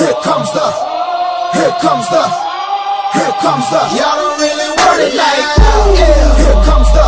Here comes the, here comes the, here comes the. Y'all don't really want it like that. Yeah. Here comes the,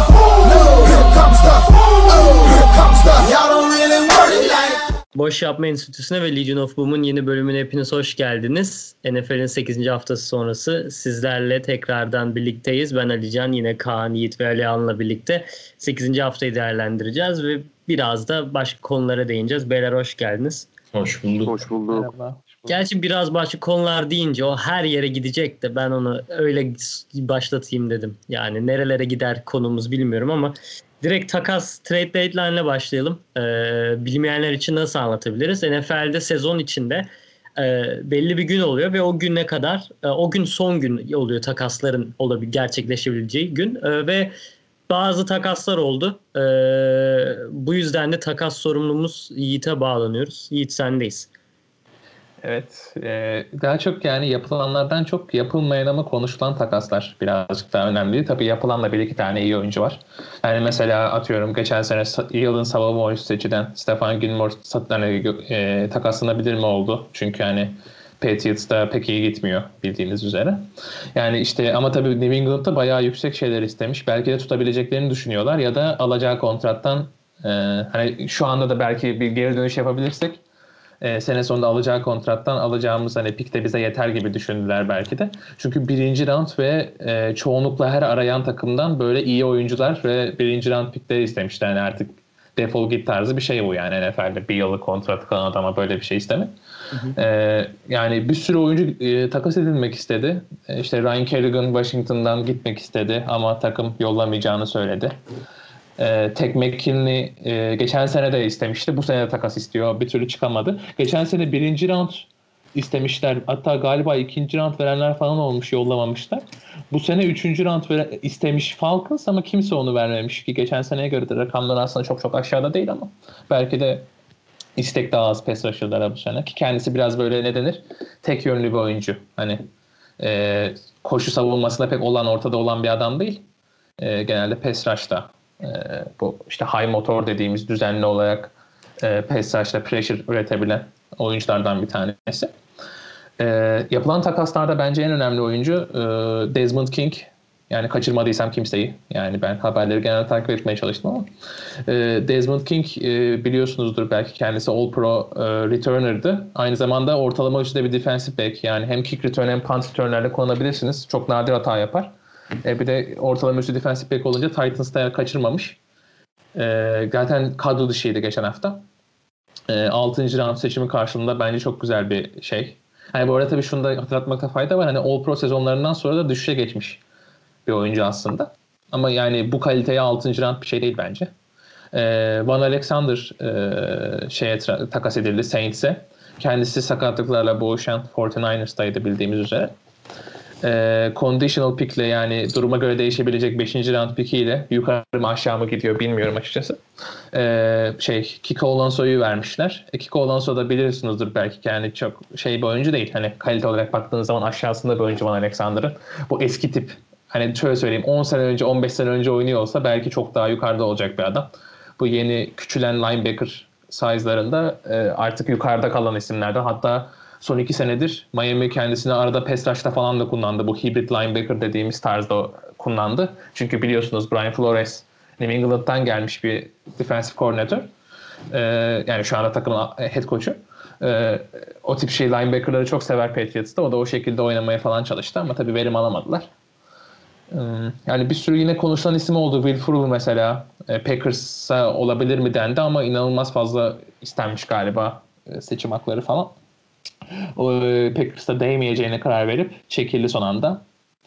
no. Here comes the, oh. Here comes the. Y'all don't really want it like. Boş Yapma Enstitüsü'ne ve Legion of Boom'un yeni bölümüne hepiniz hoş geldiniz. NFL'in 8. haftası sonrası sizlerle tekrardan birlikteyiz. Ben Alican, yine Kaan, Yiğit ve Alihan'la birlikte 8. haftayı değerlendireceğiz ve biraz da başka konulara değineceğiz. Beyler hoş geldiniz. Hoş bulduk. Hoş bulduk. Merhaba. Gerçi biraz başka konular deyince o her yere gidecek de ben onu öyle başlatayım dedim. Yani nerelere gider konumuz bilmiyorum ama direkt takas trade deadline ile başlayalım. Ee, bilmeyenler için nasıl anlatabiliriz? NFL'de sezon içinde e, belli bir gün oluyor ve o güne kadar e, o gün son gün oluyor takasların olabil gerçekleşebileceği gün E, ve bazı takaslar oldu. E, bu yüzden de takas sorumluluğumuz Yiğit'e bağlanıyoruz. Yiğit sendeyiz. Evet. e, daha çok yani yapılanlardan çok yapılmayan ama konuşulan takaslar birazcık daha önemli. Tabii yapılan bir iki tane iyi oyuncu var. Yani mesela atıyorum geçen sene yılın savunma oyuncusu seçilen Stefan Gilmore sat- hani, e, takaslanabilir mi oldu? Çünkü hani Patriots'ta pek iyi gitmiyor bildiğiniz üzere. Yani işte ama tabii New England'da bayağı yüksek şeyler istemiş. Belki de tutabileceklerini düşünüyorlar ya da alacağı kontrattan e, hani şu anda da belki bir geri dönüş yapabilirsek e, sene sonunda alacağı kontrattan alacağımız hani pik de bize yeter gibi düşündüler belki de. Çünkü birinci round ve e, çoğunlukla her arayan takımdan böyle iyi oyuncular ve birinci round pikleri istemişler. Yani artık defol git tarzı bir şey bu yani NFL'de bir yıllık kontrat kalan adama böyle bir şey istemek. E, yani bir sürü oyuncu e, takas edilmek istedi. E, işte Ryan Kerrigan Washington'dan gitmek istedi ama takım yollamayacağını söyledi. E, Tek McKinley e, geçen sene de istemişti. Bu sene de takas istiyor. Bir türlü çıkamadı. Geçen sene birinci round istemişler. Hatta galiba ikinci round verenler falan olmuş yollamamışlar. Bu sene üçüncü round vere- istemiş Falcons ama kimse onu vermemiş ki geçen seneye göre de rakamlar aslında çok çok aşağıda değil ama belki de istek daha az pass rusher'lara bu sene ki kendisi biraz böyle ne denir tek yönlü bir oyuncu. Hani e, koşu savunmasında pek olan ortada olan bir adam değil. E, genelde pass rush'ta e, bu işte high motor dediğimiz düzenli olarak e, rush'ta pressure üretebilen oyunculardan bir tanesi. E, yapılan takaslarda bence en önemli oyuncu e, Desmond King. Yani kaçırmadıysam kimseyi. Yani ben haberleri genelde takip etmeye çalıştım ama. E, Desmond King e, biliyorsunuzdur belki kendisi All Pro e, returner'dı. Aynı zamanda ortalama ölçüde bir defensive back. Yani hem kick return hem punt return'lerle kullanabilirsiniz. Çok nadir hata yapar. E, bir de ortalama üstü defensive back olunca Titans'ta kaçırmamış. E, zaten kadro dışıydı geçen hafta. E, 6. round seçimi karşılığında bence çok güzel bir şey. Hani bu arada tabii şunu da hatırlatmakta fayda var. Hani All Pro sezonlarından sonra da düşüşe geçmiş bir oyuncu aslında. Ama yani bu kaliteye 6. round bir şey değil bence. E, Van Alexander e, şeye takas edildi Saints'e. Kendisi sakatlıklarla boğuşan 49ers'taydı bildiğimiz üzere e, conditional pick'le yani duruma göre değişebilecek 5. round pick'iyle yukarı mı aşağı mı gidiyor bilmiyorum açıkçası. E, şey Kiko Alonso'yu vermişler. E, Kiko Alonso da biliyorsunuzdur belki yani çok şey bir oyuncu değil. Hani kalite olarak baktığınız zaman aşağısında bir oyuncu Van Alexander'ın. Bu eski tip hani şöyle söyleyeyim 10 sene önce 15 sene önce oynuyor olsa belki çok daha yukarıda olacak bir adam. Bu yeni küçülen linebacker size'larında e, artık yukarıda kalan isimlerden hatta son iki senedir Miami kendisini arada pass falan da kullandı. Bu hybrid linebacker dediğimiz tarzda kullandı. Çünkü biliyorsunuz Brian Flores New England'dan gelmiş bir defensive coordinator. Ee, yani şu anda takımın head coach'u. Ee, o tip şey linebacker'ları çok sever Patriots'ta. O da o şekilde oynamaya falan çalıştı ama tabii verim alamadılar. Ee, Yani bir sürü yine konuşulan isim oldu. Will Fuller mesela e, Packers'a olabilir mi dendi ama inanılmaz fazla istenmiş galiba e, seçim hakları falan o e, Packers'ta değmeyeceğine karar verip çekildi son anda.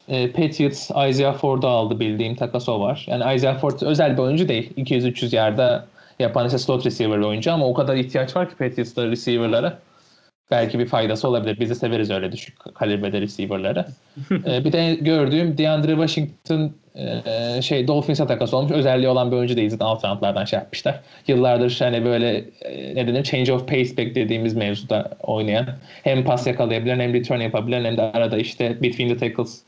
E, Patriots Isaiah Ford'u aldı bildiğim takas o var. Yani Isaiah Ford özel bir oyuncu değil. 200-300 yarda yapan ise slot receiver oyuncu ama o kadar ihtiyaç var ki Patriots'ta receiver'lara. Belki bir faydası olabilir. Biz de severiz öyle düşük kalibrede receiver'ları. e, bir de gördüğüm DeAndre Washington e, şey Dolphins'e takas olmuş. Özelliği olan bir oyuncu değil. Zaten alt roundlardan şey yapmışlar. Yıllardır hani böyle e, ne denir change of pace beklediğimiz mevzuda oynayan. Hem pas yakalayabilen hem return yapabilen hem de arada işte between the tackles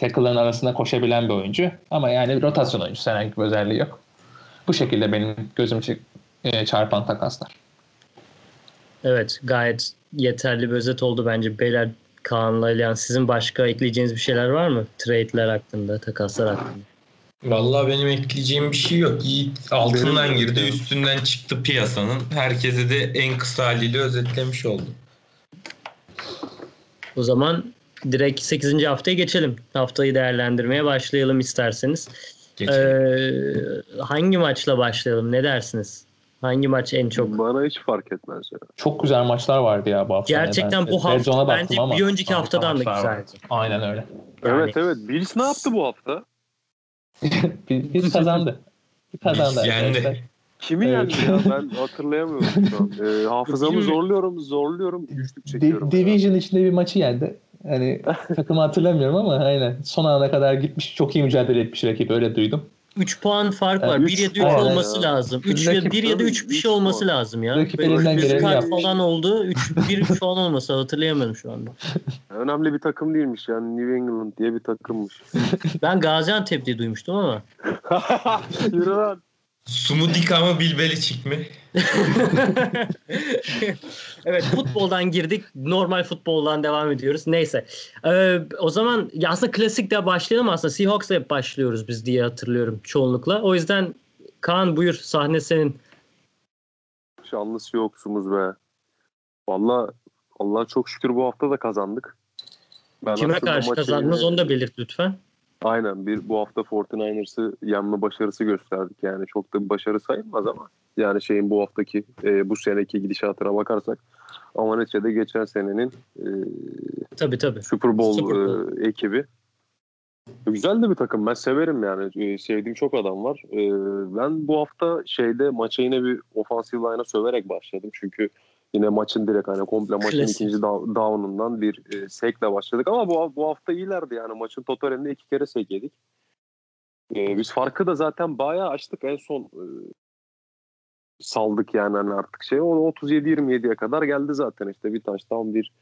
tackle'ların arasında koşabilen bir oyuncu. Ama yani rotasyon oyuncusu herhangi bir özelliği yok. Bu şekilde benim gözüm çarpan takaslar. Evet gayet yeterli bir özet oldu bence. Beyler Kaan'la yani sizin başka ekleyeceğiniz bir şeyler var mı? Trade'ler hakkında, takaslar hakkında. Vallahi benim ekleyeceğim bir şey yok. Yiğit altından Benim girdi, üstünden çıktı piyasanın. Herkese de en kısa haliyle özetlemiş oldu. O zaman direkt 8. haftaya geçelim. Haftayı değerlendirmeye başlayalım isterseniz. Geçelim. Ee, hangi maçla başlayalım? Ne dersiniz? Hangi maç en çok? Bana hiç fark etmez ya. Çok güzel maçlar vardı ya bu hafta. Gerçekten Yani ben bu hafta bence ama bir önceki haftadan da güzeldi. Aynen öyle. Yani- Evet evet. Bills ne yaptı bu hafta? Biz kazandı. Kazandı. Yendi. Kimi Evet. yendi ya? Ben hatırlayamıyorum şu an. Ee, hafızamı zorluyorum, zorluyorum. Güçlük Di- çekiyorum. ya. Division içinde bir maçı yendi. Hani takımı hatırlamıyorum ama aynen. Son ana kadar gitmiş çok iyi mücadele etmiş rakip öyle duydum. 3 puan fark var. Yani 1 ya da 3 puan olması lazım. 3 ya Rakip 1 ya da tabii, 3 bir üç şey olması puan. lazım ya. Rakip elinden bir geleni yapmış. falan oldu. 3 1 falan olması hatırlayamıyorum şu anda. Önemli bir takım değilmiş yani New England diye bir takımmış. Ben Gaziantep diye duymuştum ama. Yürü lan. Sumudika mı Bilbelicik mi? evet futboldan girdik. Normal futboldan devam ediyoruz. Neyse. Ee, o zaman ya aslında klasikle başlayalım aslında. Seahawks'la hep başlıyoruz biz diye hatırlıyorum çoğunlukla. O yüzden Kaan buyur sahne senin. Şanlısı yoksumuz be. Valla Allah çok şükür bu hafta da kazandık. Ben Kime karşı maçı kazandınız onu da belirt lütfen. Aynen bir bu hafta 49ers'ı yenme başarısı gösterdik. Yani çok da bir başarı sayılmaz ama yani şeyin bu haftaki e, bu seneki gidişatına bakarsak ama neticede geçen senenin e, Tabii tabii. Super Bowl, Super Bowl. e, ekibi. Güzel de bir takım. Ben severim yani. E, sevdiğim çok adam var. E, ben bu hafta şeyde maça yine bir ofansif line'a söverek başladım. Çünkü yine maçın direkt hani komple maçın Klasik. ikinci down- down'undan bir e, sekle başladık. Ama bu, bu hafta iyilerdi yani. Maçın totalinde iki kere sek yedik. E, biz farkı da zaten bayağı açtık. En son e, saldık yani hani artık şey. O 37-27'ye kadar geldi zaten işte bir touchdown bir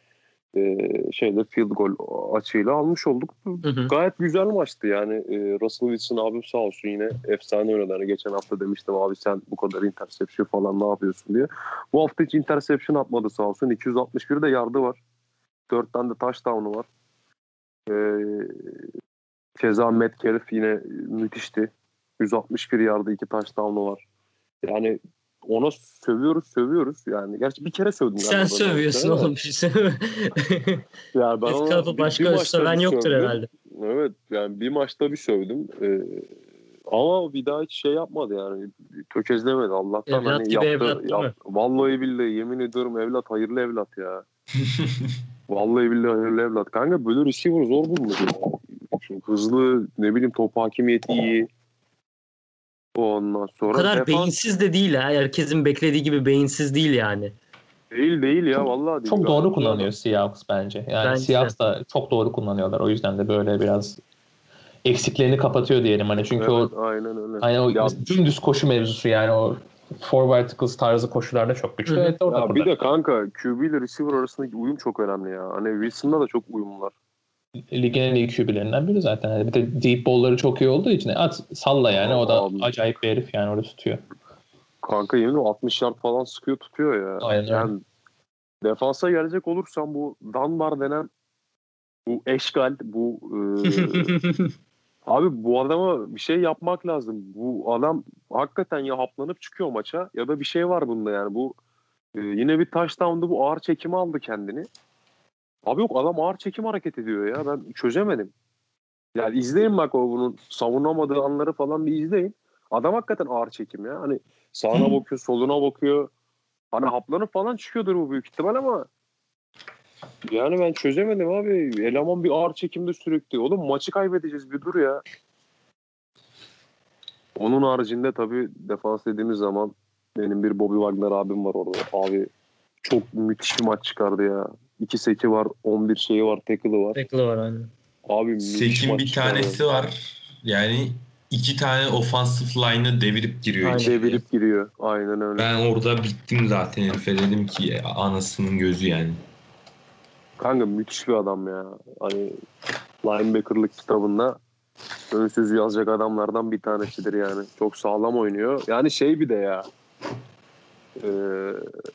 e, şeyde field goal açıyla almış olduk. Hı hı. Gayet güzel maçtı yani. E, Russell Wilson abim sağ olsun yine efsane oynadı. Hani geçen hafta demiştim abi sen bu kadar interception falan ne yapıyorsun diye. Bu hafta hiç interception atmadı sağ olsun. 261 de yardı var. 4 tane de touchdown'u var. E, keza Metcalf yine müthişti. 161 yardı 2 touchdown'u var. Yani ona sövüyoruz sövüyoruz yani. Gerçi bir kere sövdüm. Sen sövüyorsun ona. oğlum. Yani ben ona Etrafı bir- başka bir bir söven yoktur sövdüm. herhalde. Evet yani bir maçta bir sövdüm. Ee, ama bir daha hiç şey yapmadı yani. Tökezlemedi Allah'tan. Evlat hani gibi yaptı, evlat değil mi? Vallahi billahi yemin ediyorum evlat hayırlı evlat ya. Vallahi billahi hayırlı evlat. Kanka böyle receiver zor ya. Çünkü hızlı ne bileyim top hakimiyeti iyi. Ondan sonra O kadar defans- beyinsiz de değil ha. Herkesin beklediği gibi beyinsiz değil yani. değil değil ya vallahi değil. Çok doğru Gayet kullanıyor Seahawks bence. Yani Bence. Seahawks da çok doğru kullanıyorlar. O yüzden de böyle biraz eksiklerini kapatıyor diyelim. Hani çünkü o Evet, aynen öyle. hani o Ya- dümdüz koşu mevzusu yani o four verticals tarzı koşularda çok güçlü. Evet orada Ya bir de kanka QB ile receiver arasındaki uyum çok önemli ya. Hani Wilson'da da çok uyum var. Ligin en iyi QB'lerinden biri zaten. Yani bir de deep ball'ları çok iyi olduğu için at salla yani o da Abi. acayip bir herif yani orada tutuyor. Kanka yemin ederim 60 yard falan sıkıyor tutuyor ya. Aynen. Yani defansa gelecek olursam bu Dunbar denen bu eşgal bu e, abi bu adama bir şey yapmak lazım. Bu adam hakikaten ya haplanıp çıkıyor maça ya da bir şey var bunda yani bu e, yine bir touchdown'da bu ağır çekimi aldı kendini. Abi yok adam ağır çekim hareket ediyor ya ben çözemedim. Yani izleyin bak o bunun savunamadığı anları falan bir izleyin. Adam hakikaten ağır çekim ya. Hani sağına bakıyor, soluna bakıyor. Hani haplanıp falan çıkıyordur bu büyük ihtimal ama yani ben çözemedim abi. Eleman bir ağır çekimde sürekli. Oğlum maçı kaybedeceğiz bir dur ya. Onun haricinde tabii defans dediğimiz zaman benim bir Bobby Wagner abim var orada. Abi çok müthiş bir maç çıkardı ya. 2 seki var, 11 şeyi var, tackle'ı var. Bekle var aynen. Abi Sekin bir tanesi var. Yani iki tane ofansif line'ı devirip giriyor Aynen. içeriye. Devirip giriyor. Aynen öyle. Ben orada bittim zaten herife dedim ki anasının gözü yani. Kanka müthiş bir adam ya. Hani linebacker'lık kitabında ön sözü yazacak adamlardan bir tanesidir yani. Çok sağlam oynuyor. Yani şey bir de ya. e, e,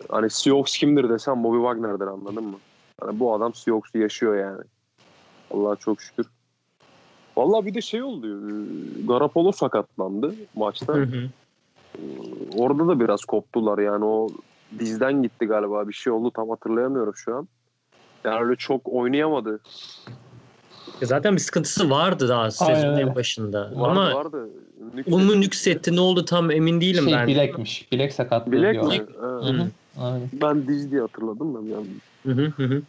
hani Seahawks kimdir desem Bobby Wagner'dir anladın mı? Hani bu adam Seahawks'u yaşıyor yani. Allah'a çok şükür. Vallahi bir de şey oldu. e, Garapolo sakatlandı maçta. Hı hı. E, Orada da biraz koptular yani o dizden gitti galiba bir şey oldu tam hatırlayamıyorum şu an. Yani öyle çok oynayamadı. Ya Zaten bir sıkıntısı vardı daha sezonun en başında. Vardı Ama vardı. Nüksetti. onu nüksetti ne oldu tam emin değilim Şey ben. bilekmiş. Bilek sakatlığı Bilek diyorlar. mi? Hı hı. Aynen. Ben diz diye hatırladım da yani. Hı hı hı hı.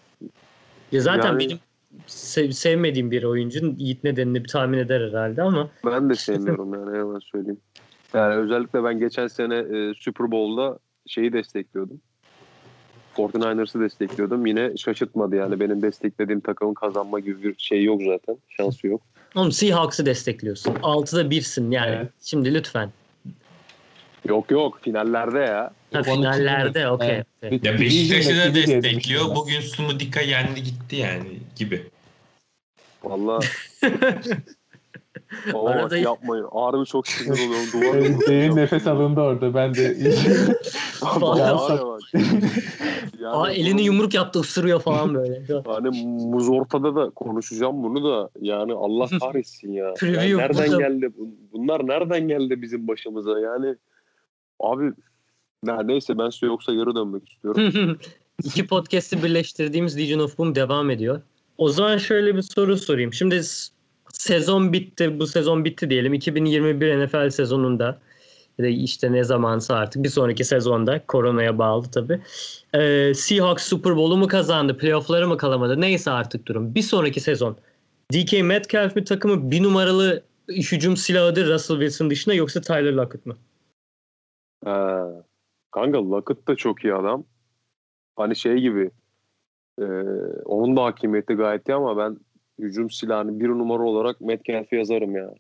Ya zaten Yani- benim sev- sevmediğim bir oyuncunun Yiğit nedenini bir tahmin eder herhalde ama Ben de sevmiyorum yani hemen söyleyeyim. Yani özellikle ben geçen sene e, Super Bowl'da şeyi destekliyordum. 49ers'ı destekliyordum. Yine şaşırtmadı yani. Benim desteklediğim takımın kazanma gibi bir şey yok zaten. Şansı yok. oğlum Seahawks'ı destekliyorsun. 6'da 1'sin yani. Evet. Şimdi lütfen. Yok yok finallerde ya. Ha, finallerde de- okey. Okey. Ya Beşiktaş'ı da destekliyor. Bugün Sumudika yendi gitti yani gibi. Valla. Baba Arada- bak yapmayın. Harbi çok sinir oluyorum. Duvar ben. yumruk Derin yapacağım. nefes alındı orada. Ben de. Yani Aa, elini yumruk yaptı ısırıyor falan böyle. Hani muz ortada da konuşacağım bunu da yani Allah kahretsin ya. Yani nereden geldi? bu- Bunlar nereden geldi bizim başımıza yani? Abi ne- neyse ben size yoksa geri dönmek istiyorum. İki podcast'i birleştirdiğimiz Legion of Boom devam ediyor. O zaman şöyle bir soru sorayım. Şimdi sezon bitti, bu sezon bitti diyelim. 2021 NFL sezonunda işte ne zamansa artık bir sonraki sezonda koronaya bağlı tabii. Ee, Seahawks Super Bowl'u mu kazandı, playoff'ları mı kalamadı neyse artık durum. Bir sonraki sezon DK Metcalf mi takımı bir numaralı hücum silahıdır Russell Wilson dışında yoksa Tyler Lockett mı? Ha. Kanka Lockett da çok iyi adam. Hani şey gibi e, onun da hakimiyeti gayet iyi ama ben hücum silahını bir numara olarak Metcalf'i yazarım ya.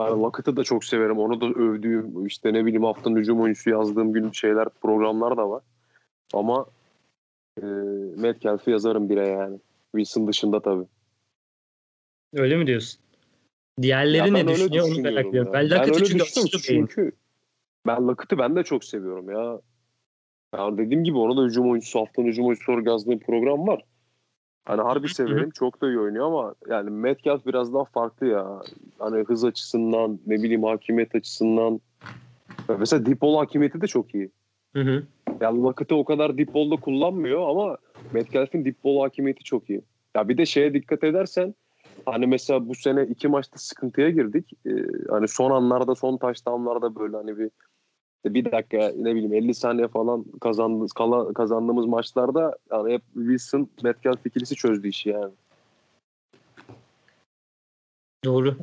Yani Lockett'ı da çok severim. Onu da övdüğüm işte ne bileyim haftanın hücum oyuncusu yazdığım gün şeyler programlar da var. Ama e, Metcalf'i yazarım bire yani. Wilson dışında tabii. Öyle mi diyorsun? Diğerleri ne ben düşünüyor onu merak ediyorum. ya. Ben Lockett'ı çünkü çünkü ben Lockett'ı ben de çok seviyorum ya. Ya dediğim gibi ona da hücum oyuncusu haftanın hücum oyuncusu yazdığım program var. Hani harbi severim. Çok da iyi oynuyor ama yani Metcalf biraz daha farklı ya. Hani hız açısından, ne bileyim hakimiyet açısından. Mesela deep ball hakimiyeti de çok iyi. Hı hı. Yani Lockett'ı o kadar deep ball'da kullanmıyor ama Metcalf'in deep ball hakimiyeti çok iyi. Ya bir de şeye dikkat edersen hani mesela bu sene iki maçta sıkıntıya girdik. Ee, hani son anlarda son touchdownlarda böyle hani bir bir dakika ne bileyim 50 saniye falan kazandığımız kala, kazandığımız maçlarda yani hep Wilson Metcalf ikilisi çözdü işi yani. Doğru.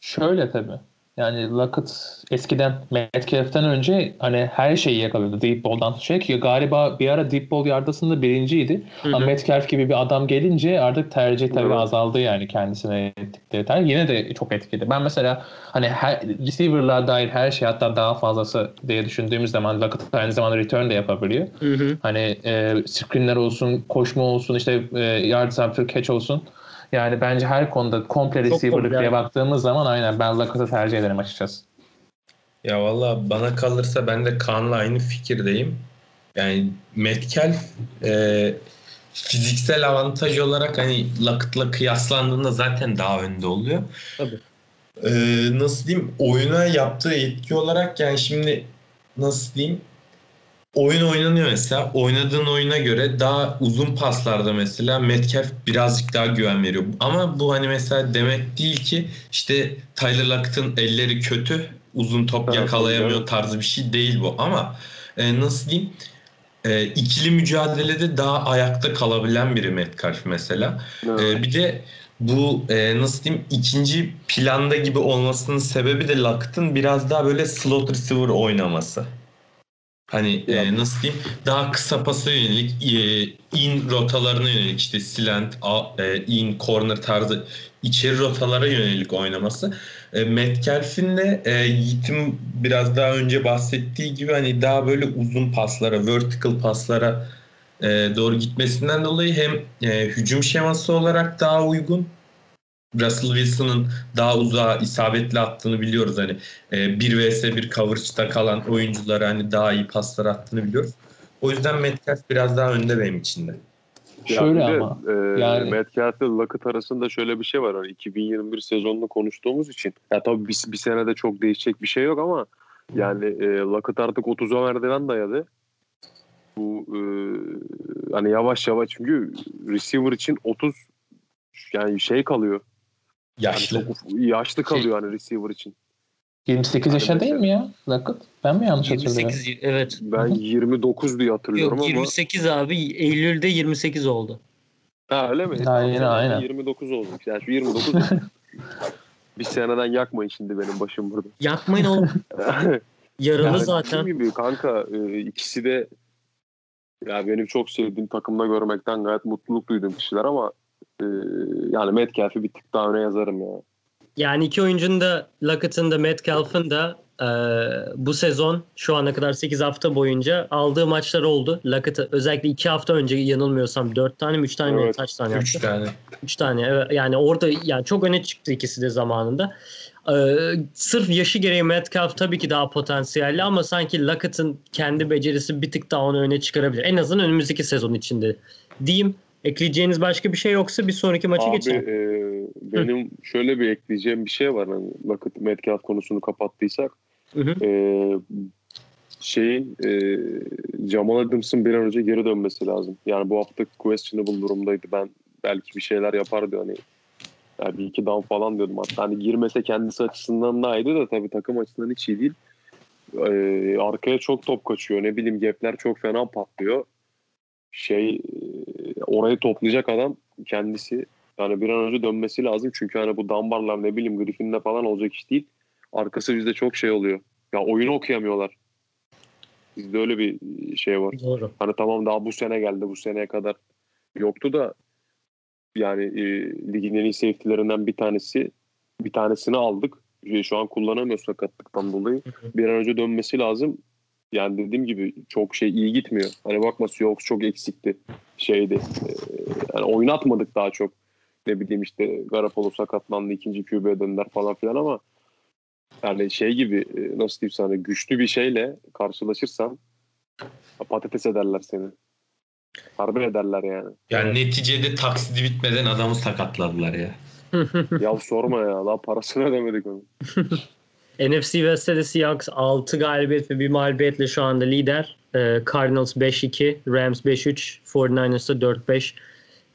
Şöyle tabii. Yani Lockett eskiden Metcalf'ten önce hani her şeyi yakalıyordu deep ball'dan şey ki galiba bir ara deep ball yardasında birinciydi. Hı hı. Ama Metcalf gibi bir adam gelince artık tercih tabii Evet. azaldı yani kendisine ettikleri tercih. Yine de çok etkili. Ben mesela hani her, receiver'lar dair her şey hatta daha fazlası diye düşündüğümüz zaman Lockett aynı zamanda return de yapabiliyor. Hı hı. Hani e, screenler olsun, koşma olsun, işte e, yards after catch olsun. Yani bence her konuda komple receiver'lık diye baktığımız zaman aynen ben Lockett'ı tercih ederim açıkçası. Ya valla bana kalırsa ben de Kaan'la aynı fikirdeyim. Yani Metcalf e, fiziksel avantaj olarak hani Lockett'la kıyaslandığında zaten daha önde oluyor. Tabii. E, nasıl diyeyim oyuna yaptığı etki olarak yani şimdi nasıl diyeyim oyun oynanıyor mesela oynadığın oyuna göre daha uzun paslarda mesela Metcalf birazcık daha güven veriyor. Ama bu hani mesela demek değil ki işte Tyler Lockett'ın elleri kötü uzun top Evet, yakalayamıyor evet. tarzı bir şey değil bu ama e, nasıl diyeyim e, ikili mücadelede daha ayakta kalabilen biri Metcalf mesela. Ee, bir de bu e, nasıl diyeyim ikinci planda gibi olmasının sebebi de Lockett'ın biraz daha böyle slot receiver oynaması. Hani e, nasıl diyeyim daha kısa pasa yönelik e, in rotalarına yönelik işte slant, a- e, in, corner tarzı içeri rotalara yönelik oynaması. E, Metcalf'in de e, Yiğit'in biraz daha önce bahsettiği gibi hani daha böyle uzun paslara, vertical paslara e, doğru gitmesinden dolayı hem e, hücum şeması olarak daha uygun Russell Wilson'ın daha uzağa isabetli attığını biliyoruz. Hani e, 1 vs 1 coverage'da kalan oyuncuları hani daha iyi paslar attığını biliyoruz. O yüzden Metcalf biraz daha önde benim için de. Ya Şöyle de, ama e, yani- Metcalf ile Lockett arasında şöyle bir şey var. Hani 2021 sezonunu konuştuğumuz için. Ya tabii bir, bir senede çok değişecek bir şey yok ama yani e, Lockett artık 30'a merdiven dayadı. Bu e, hani yavaş yavaş çünkü receiver için 30 yani şey kalıyor. Yani Yaşlı. çok yaşlı kalıyor hani receiver için. 28 yaşında Hani değil mi ya? Lockett? Ben mi yanlış hatırlıyorum? 28 evet. Ben 29 diye hatırlıyorum Yok ama. 28 abi Eylül'de 28 oldu. Ha öyle mi? Aynen, Tamam, aynen. 29 olduk. Yani şu 29 bir seneden yakmayın şimdi benim başım burada. Yakmayın oğlum. Yaralı Yani zaten. dediğim gibi kanka e, ikisi de ya benim çok sevdiğim takımda görmekten gayet mutluluk duyduğum kişiler ama e, yani Metcalf'i bir tık daha öne yazarım ya. Yani iki oyuncunun da Lockett'ın da Metcalf'ın da e, bu sezon şu ana kadar 8 hafta boyunca aldığı maçlar oldu. Lockett özellikle 2 hafta önce yanılmıyorsam 4 tane mi 3 tane mi Evet. kaç tane yaptı? 3 tane. 3 tane evet. yani orada yani çok öne çıktı ikisi de zamanında. Ee, sırf yaşı gereği Metcalf tabii ki daha potansiyelli ama sanki Lockett'ın kendi becerisi bir tık daha onu öne çıkarabilir. En azından önümüzdeki sezon içinde diyeyim. Ekleyeceğiniz başka bir şey yoksa bir sonraki maça Abi geçelim. e, benim şöyle bir ekleyeceğim bir şey var. Hani Lockett Metcalf konusunu kapattıysak Hı hı. e, şeyin e, Jamal Adams'ın bir an önce geri dönmesi lazım. Yani bu hafta questionable durumdaydı. Ben belki bir şeyler yapardı hani yani bir iki down falan diyordum hatta hani girmese kendisi açısından daha iyiydi de tabii takım açısından hiç iyi değil. Ee, arkaya çok top kaçıyor. Ne bileyim gapler çok fena patlıyor. Şey e, orayı toplayacak adam kendisi yani bir an önce dönmesi lazım. Çünkü hani bu Dunbar'lar ne bileyim Griffin'le falan olacak iş değil. Arkası bizde çok şey oluyor. Ya oyunu okuyamıyorlar. Bizde öyle bir şey var. Doğru. Hani tamam daha bu sene geldi. Bu seneye kadar yoktu da yani e, ligin en iyi safety'lerinden bir tanesi bir tanesini aldık. E, Şu an kullanamıyor sakatlıktan dolayı. Bir an önce dönmesi lazım. Yani dediğim gibi çok şey iyi gitmiyor. Hani bakma Seahawks çok eksikti. Şeydi. E, yani oynatmadık daha çok. Ne bileyim işte Garoppolo sakatlandı. ikinci QB'ye döndüler falan filan ama yani şey gibi e, nasıl diyeyim sana güçlü bir şeyle karşılaşırsan patates ederler seni. Harbi ederler yani. Yani neticede taksidi bitmeden adamı sakatladılar ya. ya sorma ya. Daha parasını ödemedik onu. NFC West'te de Seahawks 6 galibiyet ve 1 mağlubiyetle şu anda lider. Ee, Cardinals 5-2, Rams 5-3, 49ers da 4-5.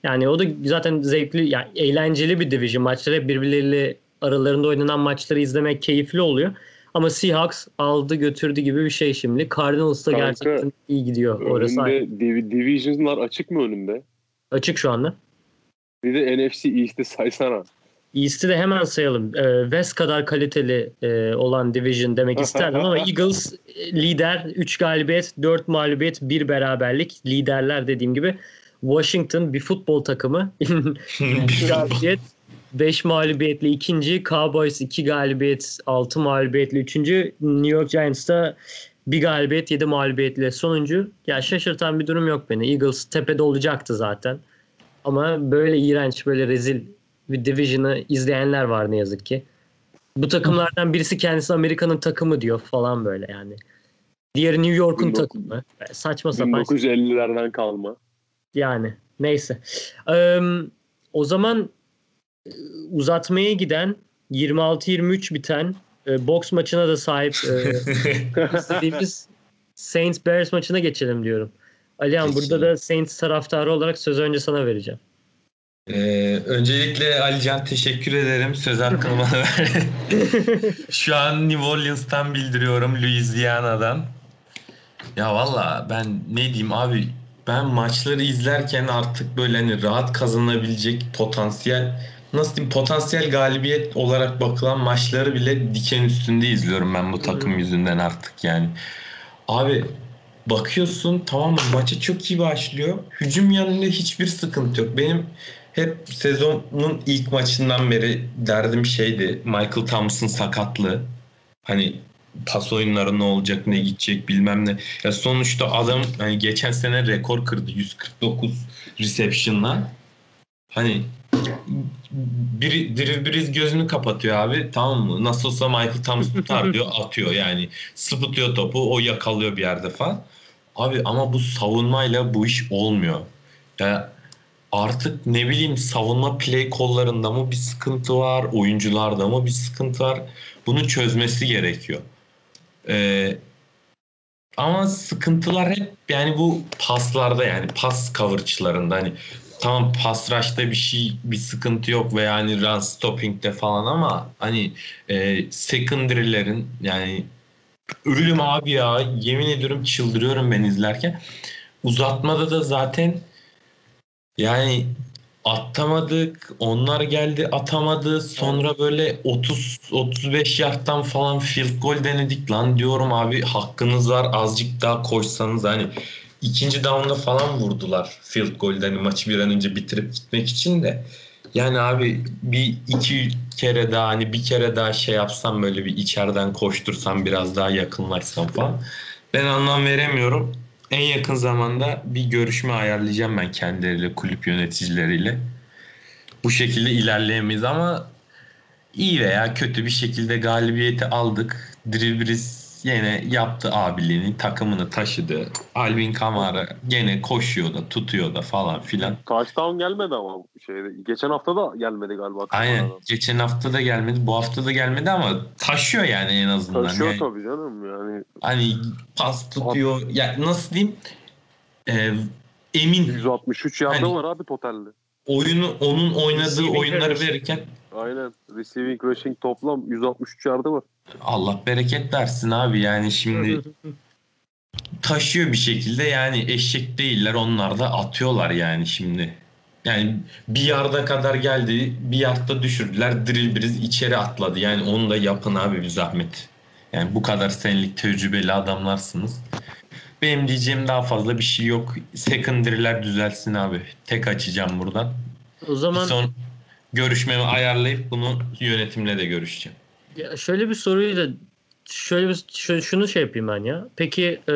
Yani o da zaten zevkli, yani eğlenceli bir division. Maçları hep birbirleriyle aralarında oynanan maçları izlemek keyifli oluyor. Ama Seahawks aldı götürdü gibi bir şey şimdi. Cardinals da gerçekten iyi gidiyor. Orası. Önünde div- divisionlar açık mı önünde? açık şu anda. Bir de NFC East'i saysana. East'i de hemen sayalım. Ee, West kadar kaliteli e, olan division demek isterdim ama Eagles e, lider 3 galibiyet, 4 mağlubiyet, 1 beraberlik. Liderler dediğim gibi Washington bir futbol takımı. 3 galibiyet, 5 mağlubiyetle ikinci. Cowboys 2 galibiyet, 6 mağlubiyetle üçüncü. New York Giants da bir galibiyet, 7 mağlubiyetle sonuncu. Ya şaşırtan bir durum yok beni. Eagles tepede olacaktı zaten. Ama böyle iğrenç, böyle rezil bir division'ı izleyenler var ne yazık ki. Bu takımlardan birisi kendisi Amerika'nın takımı diyor falan böyle yani. Diğeri New York'un 19 takımı. Saçma sapan. 1950'lerden kalma. Yani neyse. Eee, o zaman uzatmaya giden 26-23 biten e, boks maçına da sahip e, istediğimiz Saints Bears maçına geçelim diyorum. Alihan burada da Saints taraftarı olarak sözü önce sana vereceğim. Ee, öncelikle Alican teşekkür ederim. Söz hakkını bana ver. Şu an New Orleans'tan bildiriyorum. Louisiana'dan. Ya valla ben ne diyeyim abi ben maçları izlerken artık böyle hani rahat kazanabilecek potansiyel nasıl diyeyim potansiyel galibiyet olarak bakılan maçları bile diken üstünde izliyorum ben bu takım yüzünden artık yani. Abi bakıyorsun tamam maça çok iyi başlıyor. Hücum yanında hiçbir sıkıntı yok. Benim hep sezonun ilk maçından beri derdim şeydi Michael Thompson sakatlığı. Hani pas oyunları ne olacak ne gidecek bilmem ne. Ya sonuçta adam hani geçen sene rekor kırdı 149 reception'la. Hani biri Drew Brees gözünü kapatıyor abi tamam mı? Nasıl olsa Michael Thomas tutar diyor atıyor yani. Sıpıtıyor topu o yakalıyor bir yerde falan. Abi ama bu savunmayla bu iş olmuyor. Ya artık ne bileyim savunma play kollarında mı bir sıkıntı var, oyuncularda mı bir sıkıntı var. Bunu çözmesi gerekiyor. Ee, ama sıkıntılar hep yani bu paslarda yani pas coverage'larında hani tamam pass rush'ta bir şey bir sıkıntı yok ve yani run stopping'de falan ama hani e, secondary'lerin yani ölüm abi ya yemin ediyorum çıldırıyorum ben izlerken. Uzatmada da zaten yani atamadık. Onlar geldi atamadı. Sonra böyle 30 35 yardtan falan field goal denedik lan diyorum abi hakkınız var azıcık daha koşsanız hani ikinci down'da falan vurdular field goal'den hani maçı bir an önce bitirip gitmek için de. Yani abi bir iki kere daha hani bir kere daha şey yapsam böyle bir içeriden koştursam biraz daha yakınlaşsam falan. Ben anlam veremiyorum. En yakın zamanda bir görüşme ayarlayacağım ben kendileriyle, kulüp yöneticileriyle. Bu şekilde ilerleyemeyiz ama iyi veya kötü bir şekilde galibiyeti aldık. Drew Brees yine yaptı abiliğini, takımını taşıdı. Alvin Kamara gene koşuyor da, tutuyor da falan filan. Touchdown gelmedi ama şeyde. Geçen hafta da gelmedi galiba. Aynen. Kamara'dan. Geçen hafta da gelmedi, bu hafta da gelmedi ama taşıyor yani en azından. Taşıyor Yani tabii canım yani. hani pas tutuyor. Ya nasıl diyeyim? Ee, emin 163 yardı Hani- var abi totalde. Oyunu onun oynadığı Receiving oyunları rushing. verirken Aynen. Receiving rushing toplam 163 yardı var. Allah bereket versin abi yani şimdi taşıyor bir şekilde yani eşek değiller onlar da atıyorlar yani şimdi. Yani bir yarda kadar geldi bir yardta düşürdüler drill biriz içeri atladı yani onu da yapın abi bir zahmet. Yani bu kadar senelik tecrübeli adamlarsınız. Benim diyeceğim daha fazla bir şey yok. Secondary'ler düzelsin abi. Tek açacağım buradan. O Bir zaman son görüşmemi ayarlayıp bunu yönetimle de görüşeceğim. Ya şöyle bir soruyu da şöyle bir şu- şunu şey yapayım ben ya. Peki e,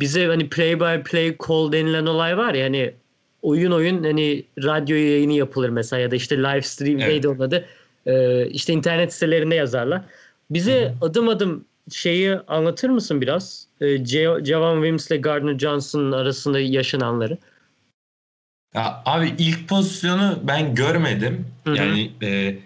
bize hani play by play call denilen olay var ya hani oyun oyun hani radyo yayını yapılır mesela ya da işte live stream Evet. neydi onun adı E, işte internet sitelerinde yazarlar. Bize adım adım şeyi anlatır mısın biraz? E, Ce- Javon Wims ile Gardner Johnson'ın arasında yaşananları. Ya abi ilk pozisyonu ben görmedim. Hı hı. Yani e,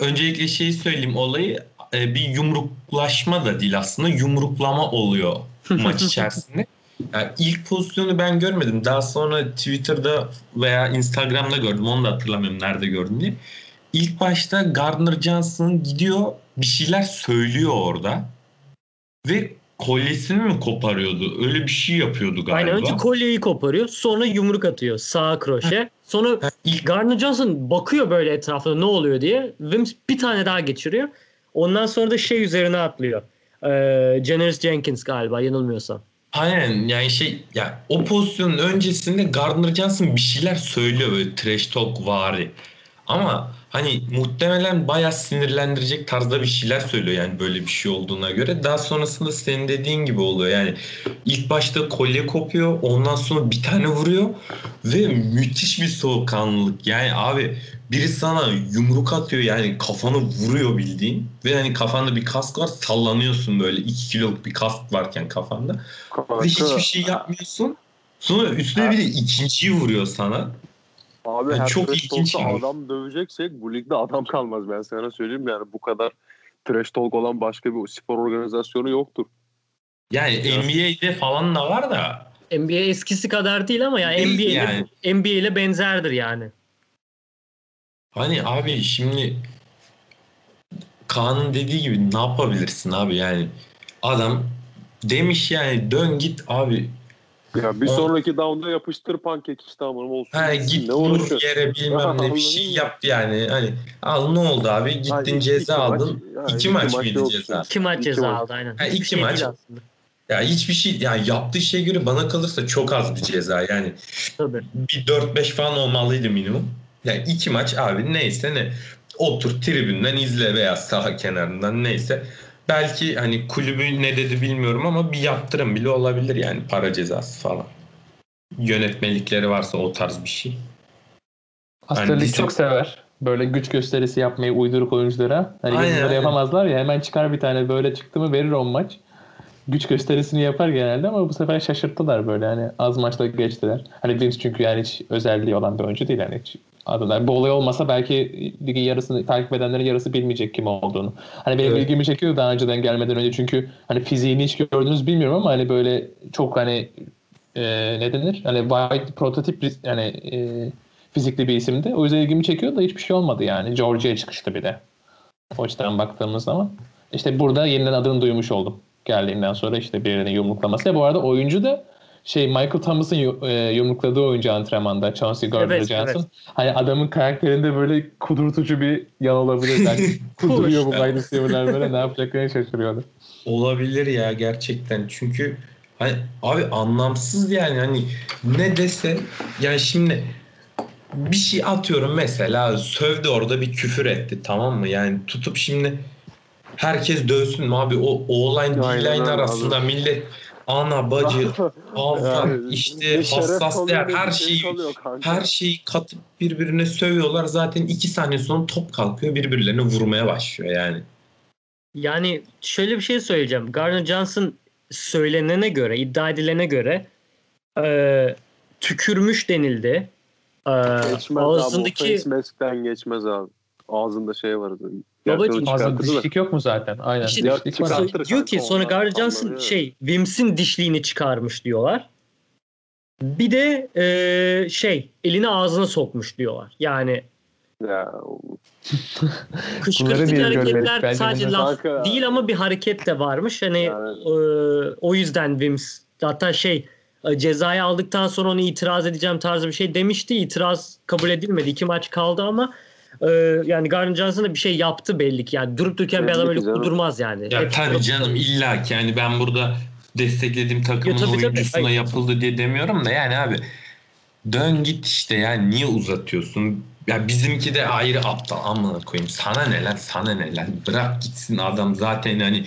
öncelikle şeyi söyleyeyim olayı e, bir yumruklaşma da değil aslında yumruklama oluyor maç içerisinde. Yani ilk pozisyonu ben görmedim. Daha sonra Twitter'da veya Instagram'da gördüm. Onu da hatırlamıyorum nerede gördüm diye. İlk başta Gardner Johnson gidiyor bir şeyler söylüyor orada. Ve kolyesini mi koparıyordu? Öyle bir şey yapıyordu galiba. Aynen önce kolyeyi koparıyor sonra yumruk atıyor sağ kroşe. Sonra Gardner Johnson bakıyor böyle etrafında ne oluyor diye. Wims bir tane daha geçiriyor. Ondan sonra da şey üzerine atlıyor. Ee, Janoris Jenkins galiba yanılmıyorsam. Aynen yani şey ya o pozisyonun öncesinde Gardner Johnson bir şeyler söylüyor böyle trash talk vari. Ama hani muhtemelen bayağı sinirlendirecek tarzda bir şeyler söylüyor yani böyle bir şey olduğuna göre. Daha sonrasında senin dediğin gibi oluyor yani ilk başta kolye kopuyor ondan sonra bir tane vuruyor ve müthiş bir soğukkanlılık. Yani abi biri sana yumruk atıyor yani kafanı vuruyor bildiğin ve hani kafanda bir kask var sallanıyorsun böyle 2 kiloluk bir kask varken kafanda. Kanka, Ve hiçbir şey yapmıyorsun. Sonra üstüne bir de ikinciyi vuruyor sana. Abi Yani her çok ilginç adam döveceksek bu ligde adam kalmaz. Ben sana söyleyeyim yani bu kadar trash talk olan başka bir spor organizasyonu yoktur. Yani NBA'de falan da var da. NBA eskisi kadar değil ama ya Değil NBA ile yani. NBA ile benzerdir yani. hani abi şimdi Kaan'ın dediği gibi ne yapabilirsin abi? Yani adam demiş yani dön git abi Ya bir O- sonraki down'da yapıştır pankek işte amınım olsun. ha, git ne vur yere bilmem ne bir şey yap yani hani al ne oldu abi gittin Ha, iki- ceza iki maç- aldın ha, iki iki maç maç mıydı ceza İki maç ceza maç. aldı aynen. Ha, iki şey maç. ya hiçbir şey yani yaptığı şeye göre bana kalırsa çok az bir ceza yani Tabii. bir 4-5 falan olmalıydı minimum. Yani iki maç abi neyse ne. Otur tribünden izle veya saha kenarından neyse. Belki hani kulübü ne dedi bilmiyorum ama bir yaptırım bile olabilir yani para cezası falan. Yönetmelikleri varsa o tarz bir şey. Aslında bizim- çok sever. Böyle güç gösterisi yapmayı uyduruk oyunculara. Hani Aynen, yapamazlar ya hemen çıkar bir tane böyle çıktı mı verir on maç. Güç gösterisini yapar genelde ama bu sefer şaşırttılar böyle hani az maçta geçtiler. Hani Vince çünkü yani hiç özelliği olan bir oyuncu değil yani hiç adılar. Bu olay olmasa belki ligin yarısını takip edenlerin yarısı bilmeyecek kim olduğunu. Hani benim Evet. ilgimi çekiyor daha önceden gelmeden önce çünkü hani fiziğini hiç gördünüz bilmiyorum ama hani böyle çok hani e, ne denir? Hani white prototip yani e, fizikli bir isimdi. O yüzden ilgimi çekiyor da hiçbir şey olmadı yani. Georgia'ya çıkıştı bir de. O açıdan baktığımız zaman. İşte burada yeniden adını duymuş oldum. Geldiğimden sonra işte birinin yumruklaması. Bu arada oyuncu da şey Michael Thomas'ın e, yumrukladığı oyuncu antrenmanda Chauncey Gardner-Johnson. Evet, evet. Hani adamın karakterinde böyle kudurtucu bir yan olabilir. Yani kuduruyor bu wide receiver'lar böyle ne yapacaklarını şaşırıyordu. Olabilir ya gerçekten. Çünkü hani abi anlamsız yani hani ne dese yani şimdi bir şey atıyorum mesela sövdü orada bir küfür etti tamam mı? Yani tutup şimdi herkes dövsün mü abi? O Aynen D-line arasında millet ana bacı Yani işte hassas değer her şey şeyi her şeyi katıp birbirine sövüyorlar. Zaten iki saniye sonra top kalkıyor birbirlerine vurmaya başlıyor yani. Yani şöyle bir şey söyleyeceğim. Gardner Johnson söylenene göre, iddia edilene göre e, tükürmüş denildi. E, Geçmez ağzındaki abi. Geçmez abi. Ağzında şey vardı. Babacım, Gerçi onu Fazla çıkarttı da. dişlik yok mu zaten? Aynen. İşte Ya dişlik var. diyor ki sonra Gardner Johnson şey Wims'in dişliğini çıkarmış diyorlar. Bir de e, şey elini ağzına sokmuş diyorlar. Yani Ya, kışkırtıcı görmedik? hareketler Bence sadece laf Kanka. değil ama bir hareket de varmış. Hani Yani- e, o yüzden Wims hatta şey e, cezayı aldıktan sonra onu itiraz edeceğim tarzı bir şey demişti. İtiraz kabul edilmedi. İki maç kaldı ama e, yani Gardner Johnson da bir şey yaptı belli ki. Yani durup dururken bir adam öyle kudurmaz yani. Ya Hep- tabii canım illa ki yani ben burada desteklediğim takımın Ya tabii, tabii. oyuncusuna Hayır. yapıldı diye demiyorum da yani abi dön git işte yani niye uzatıyorsun? Ya bizimki de ayrı aptal amına koyayım. Sana neler sana neler. Bırak gitsin adam zaten hani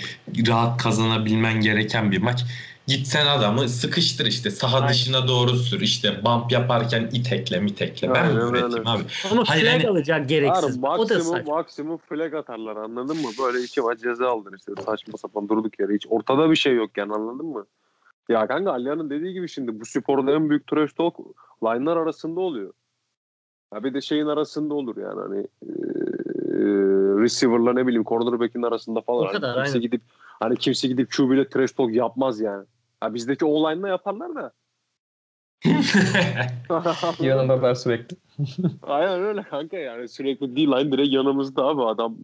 rahat kazanabilmen gereken bir maç. Gitsen adamı sıkıştır işte saha Aynen. dışına doğru sür işte bump yaparken itekle mitekle. Ben mi Aynen üreteyim öyle. abi? ama Hayır, flag hani- alacak gereksiz. Abi, o da maksimum, saçma. maksimum flag atarlar anladın mı? Böyle iki maç ceza aldın işte saçma sapan durduk yere. Hiç ortada bir şey yok yani anladın mı? Ya kanka Aliyan'ın dediği gibi şimdi bu sporda en büyük trash talk line'lar arasında oluyor. Ha bir de şeyin arasında olur yani hani eee receiver'la ne bileyim cornerback'in arasında falan. O Hani kadar, kimse aynen. gidip hani kimse gidip QB ile trash talk yapmaz yani. Ha bizdeki o line'la yaparlar da. Yanındalar sürekli. Aynen öyle kanka yani sürekli D-line direkt yanımızda abi adam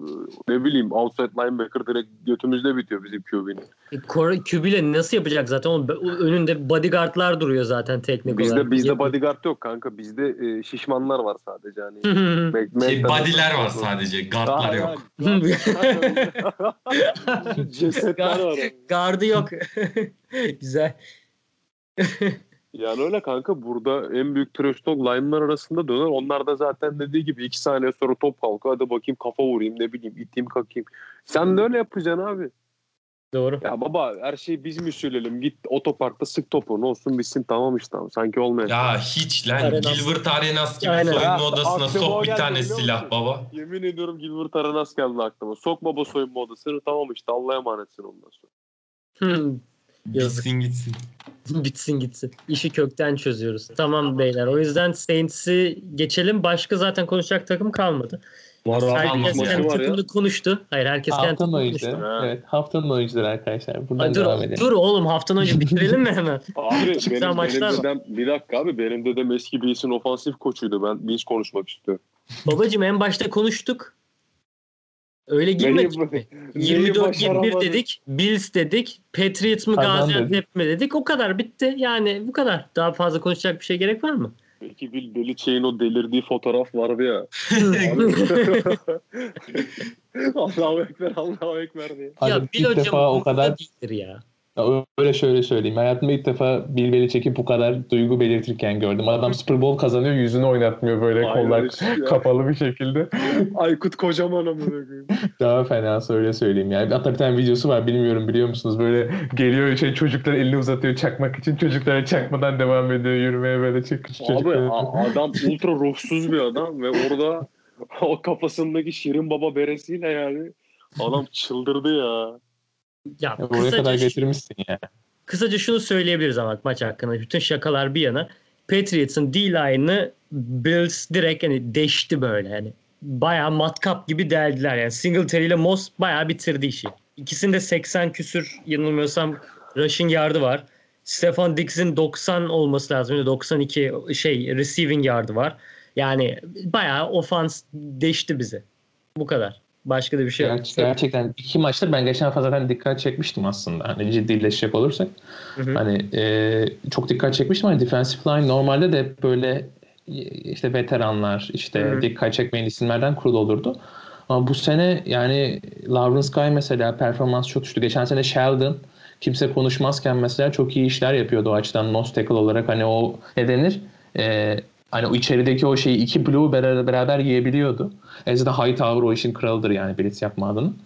ne bileyim outside linebacker direkt götümüzde bitiyor bizim QB'nin. E, QB'yle nasıl yapacak zaten? Onun önünde bodyguardlar duruyor zaten teknik Bizde olarak. bizde bodyguard yok kanka bizde e, şişmanlar var sadece hani. Mac- şey, body'ler var sadece. Guardlar yok. Cesetler var. Gardı yok. Güzel. Yani öyle kanka burada en büyük trash talk line'lar arasında döner. Onlar da zaten dediği gibi iki saniye sonra top kalkıyor. Hadi bakayım kafa vurayım ne bileyim iteyim kakayım. Sen de öyle yapacaksın abi. Doğru. Ya baba her şeyi biz mi söyleyelim? Git otoparkta sık topu. Ne olsun bitsin tamam işte. abi. Sanki olmayan. Ya hiç lan Arenas. Gilbert Arenas gibi Aynen. soyunma Ya, odasına sok bir tane silah baba. Yemin ediyorum Gilbert Arenas geldi aklıma. Sok baba soyunma odasını tamam işte Allah'a emanetsin ondan sonra. Hı. Yazık. Gitsin gitsin. Bitsin gitsin. İşi kökten çözüyoruz. Tamam beyler. O yüzden Saints'i geçelim. Başka zaten konuşacak takım kalmadı. Var Herkes maçı kendi var takımını konuştu. Hayır herkes kendi takımını oyuncuları. konuştu. Ha. Evet, haftanın oyuncuları arkadaşlar. Buradan Ay, dur, devam edelim. dur oğlum haftanın önce bitirelim mi hemen? Abi benim, benim maçlar var. dedem, bir dakika abi benim dedem eski Bills'in ofansif koçuydu. Ben Bills konuşmak istiyorum. Babacım en başta konuştuk. Öyle girmedik Neyi- mi? neyi 24-21 başaramadık? dedik. Bills dedik. Patriots mı Gaziantep mi dedik. O kadar bitti. Yani bu kadar. Daha fazla konuşacak bir şey gerek var mı? Peki Bill Belichick'in o delirdiği fotoğraf vardı ya. Allahu Ekber, Allahu Ekber diye. Ya ilk Bill hocam defa o kadar değildir ya. Ya öyle şöyle söyleyeyim. Hayatımda ilk defa Bill Belichick'i bu kadar duygu belirtirken gördüm. Adam Super Bowl kazanıyor yüzünü oynatmıyor böyle Aynen kollar işte kapalı bir şekilde. Aykut kocaman koyayım. Daha fena öyle söyleyeyim yani. Hatta bir tane videosu var bilmiyorum biliyor musunuz? Böyle geliyor şey çocuklar elini uzatıyor çakmak için. Çocuklara çakmadan devam ediyor yürümeye böyle çık küçük Abi çocuklar. adam ultra ruhsuz bir adam ve orada o kafasındaki Şirin Baba beresiyle yani adam çıldırdı ya. Ya Ya Buraya kadar getirmişsin yani. kısaca şunu söyleyebiliriz ama maç hakkında. Bütün şakalar bir yana. Patriots'ın D-line'ı Bills direkt hani deşti böyle. Yani bayağı matkap gibi deldiler. Yani Singletary ile Moss bayağı bitirdi işi. İkisinde 80 küsür yanılmıyorsam rushing yardı var. Stefan Diggs'in 90 olması lazım. 92 şey receiving yardı var. Yani bayağı ofans deşti bizi. Bu kadar. Başka da bir şey. Ger- gerçekten iki maçtır ben geçen hafta zaten dikkat çekmiştim aslında. Hani ciddileşecek olursak. Hı hı. Hani e, çok dikkat çekmiştim. Hani defensive line normalde de hep böyle e, işte veteranlar, işte Hı. dikkat çekmeyen isimlerden kurulu olurdu. Ama bu sene yani Lawrence Guy mesela performans çok düştü. Geçen sene Sheldon kimse konuşmazken mesela çok iyi işler yapıyordu o açıdan nose tackle olarak. Hani o ne denir? E, hani o içerideki o şeyi iki blue beraber, beraber yiyebiliyordu. Ezra Hightower o işin kralıdır yani blitz yapma adının.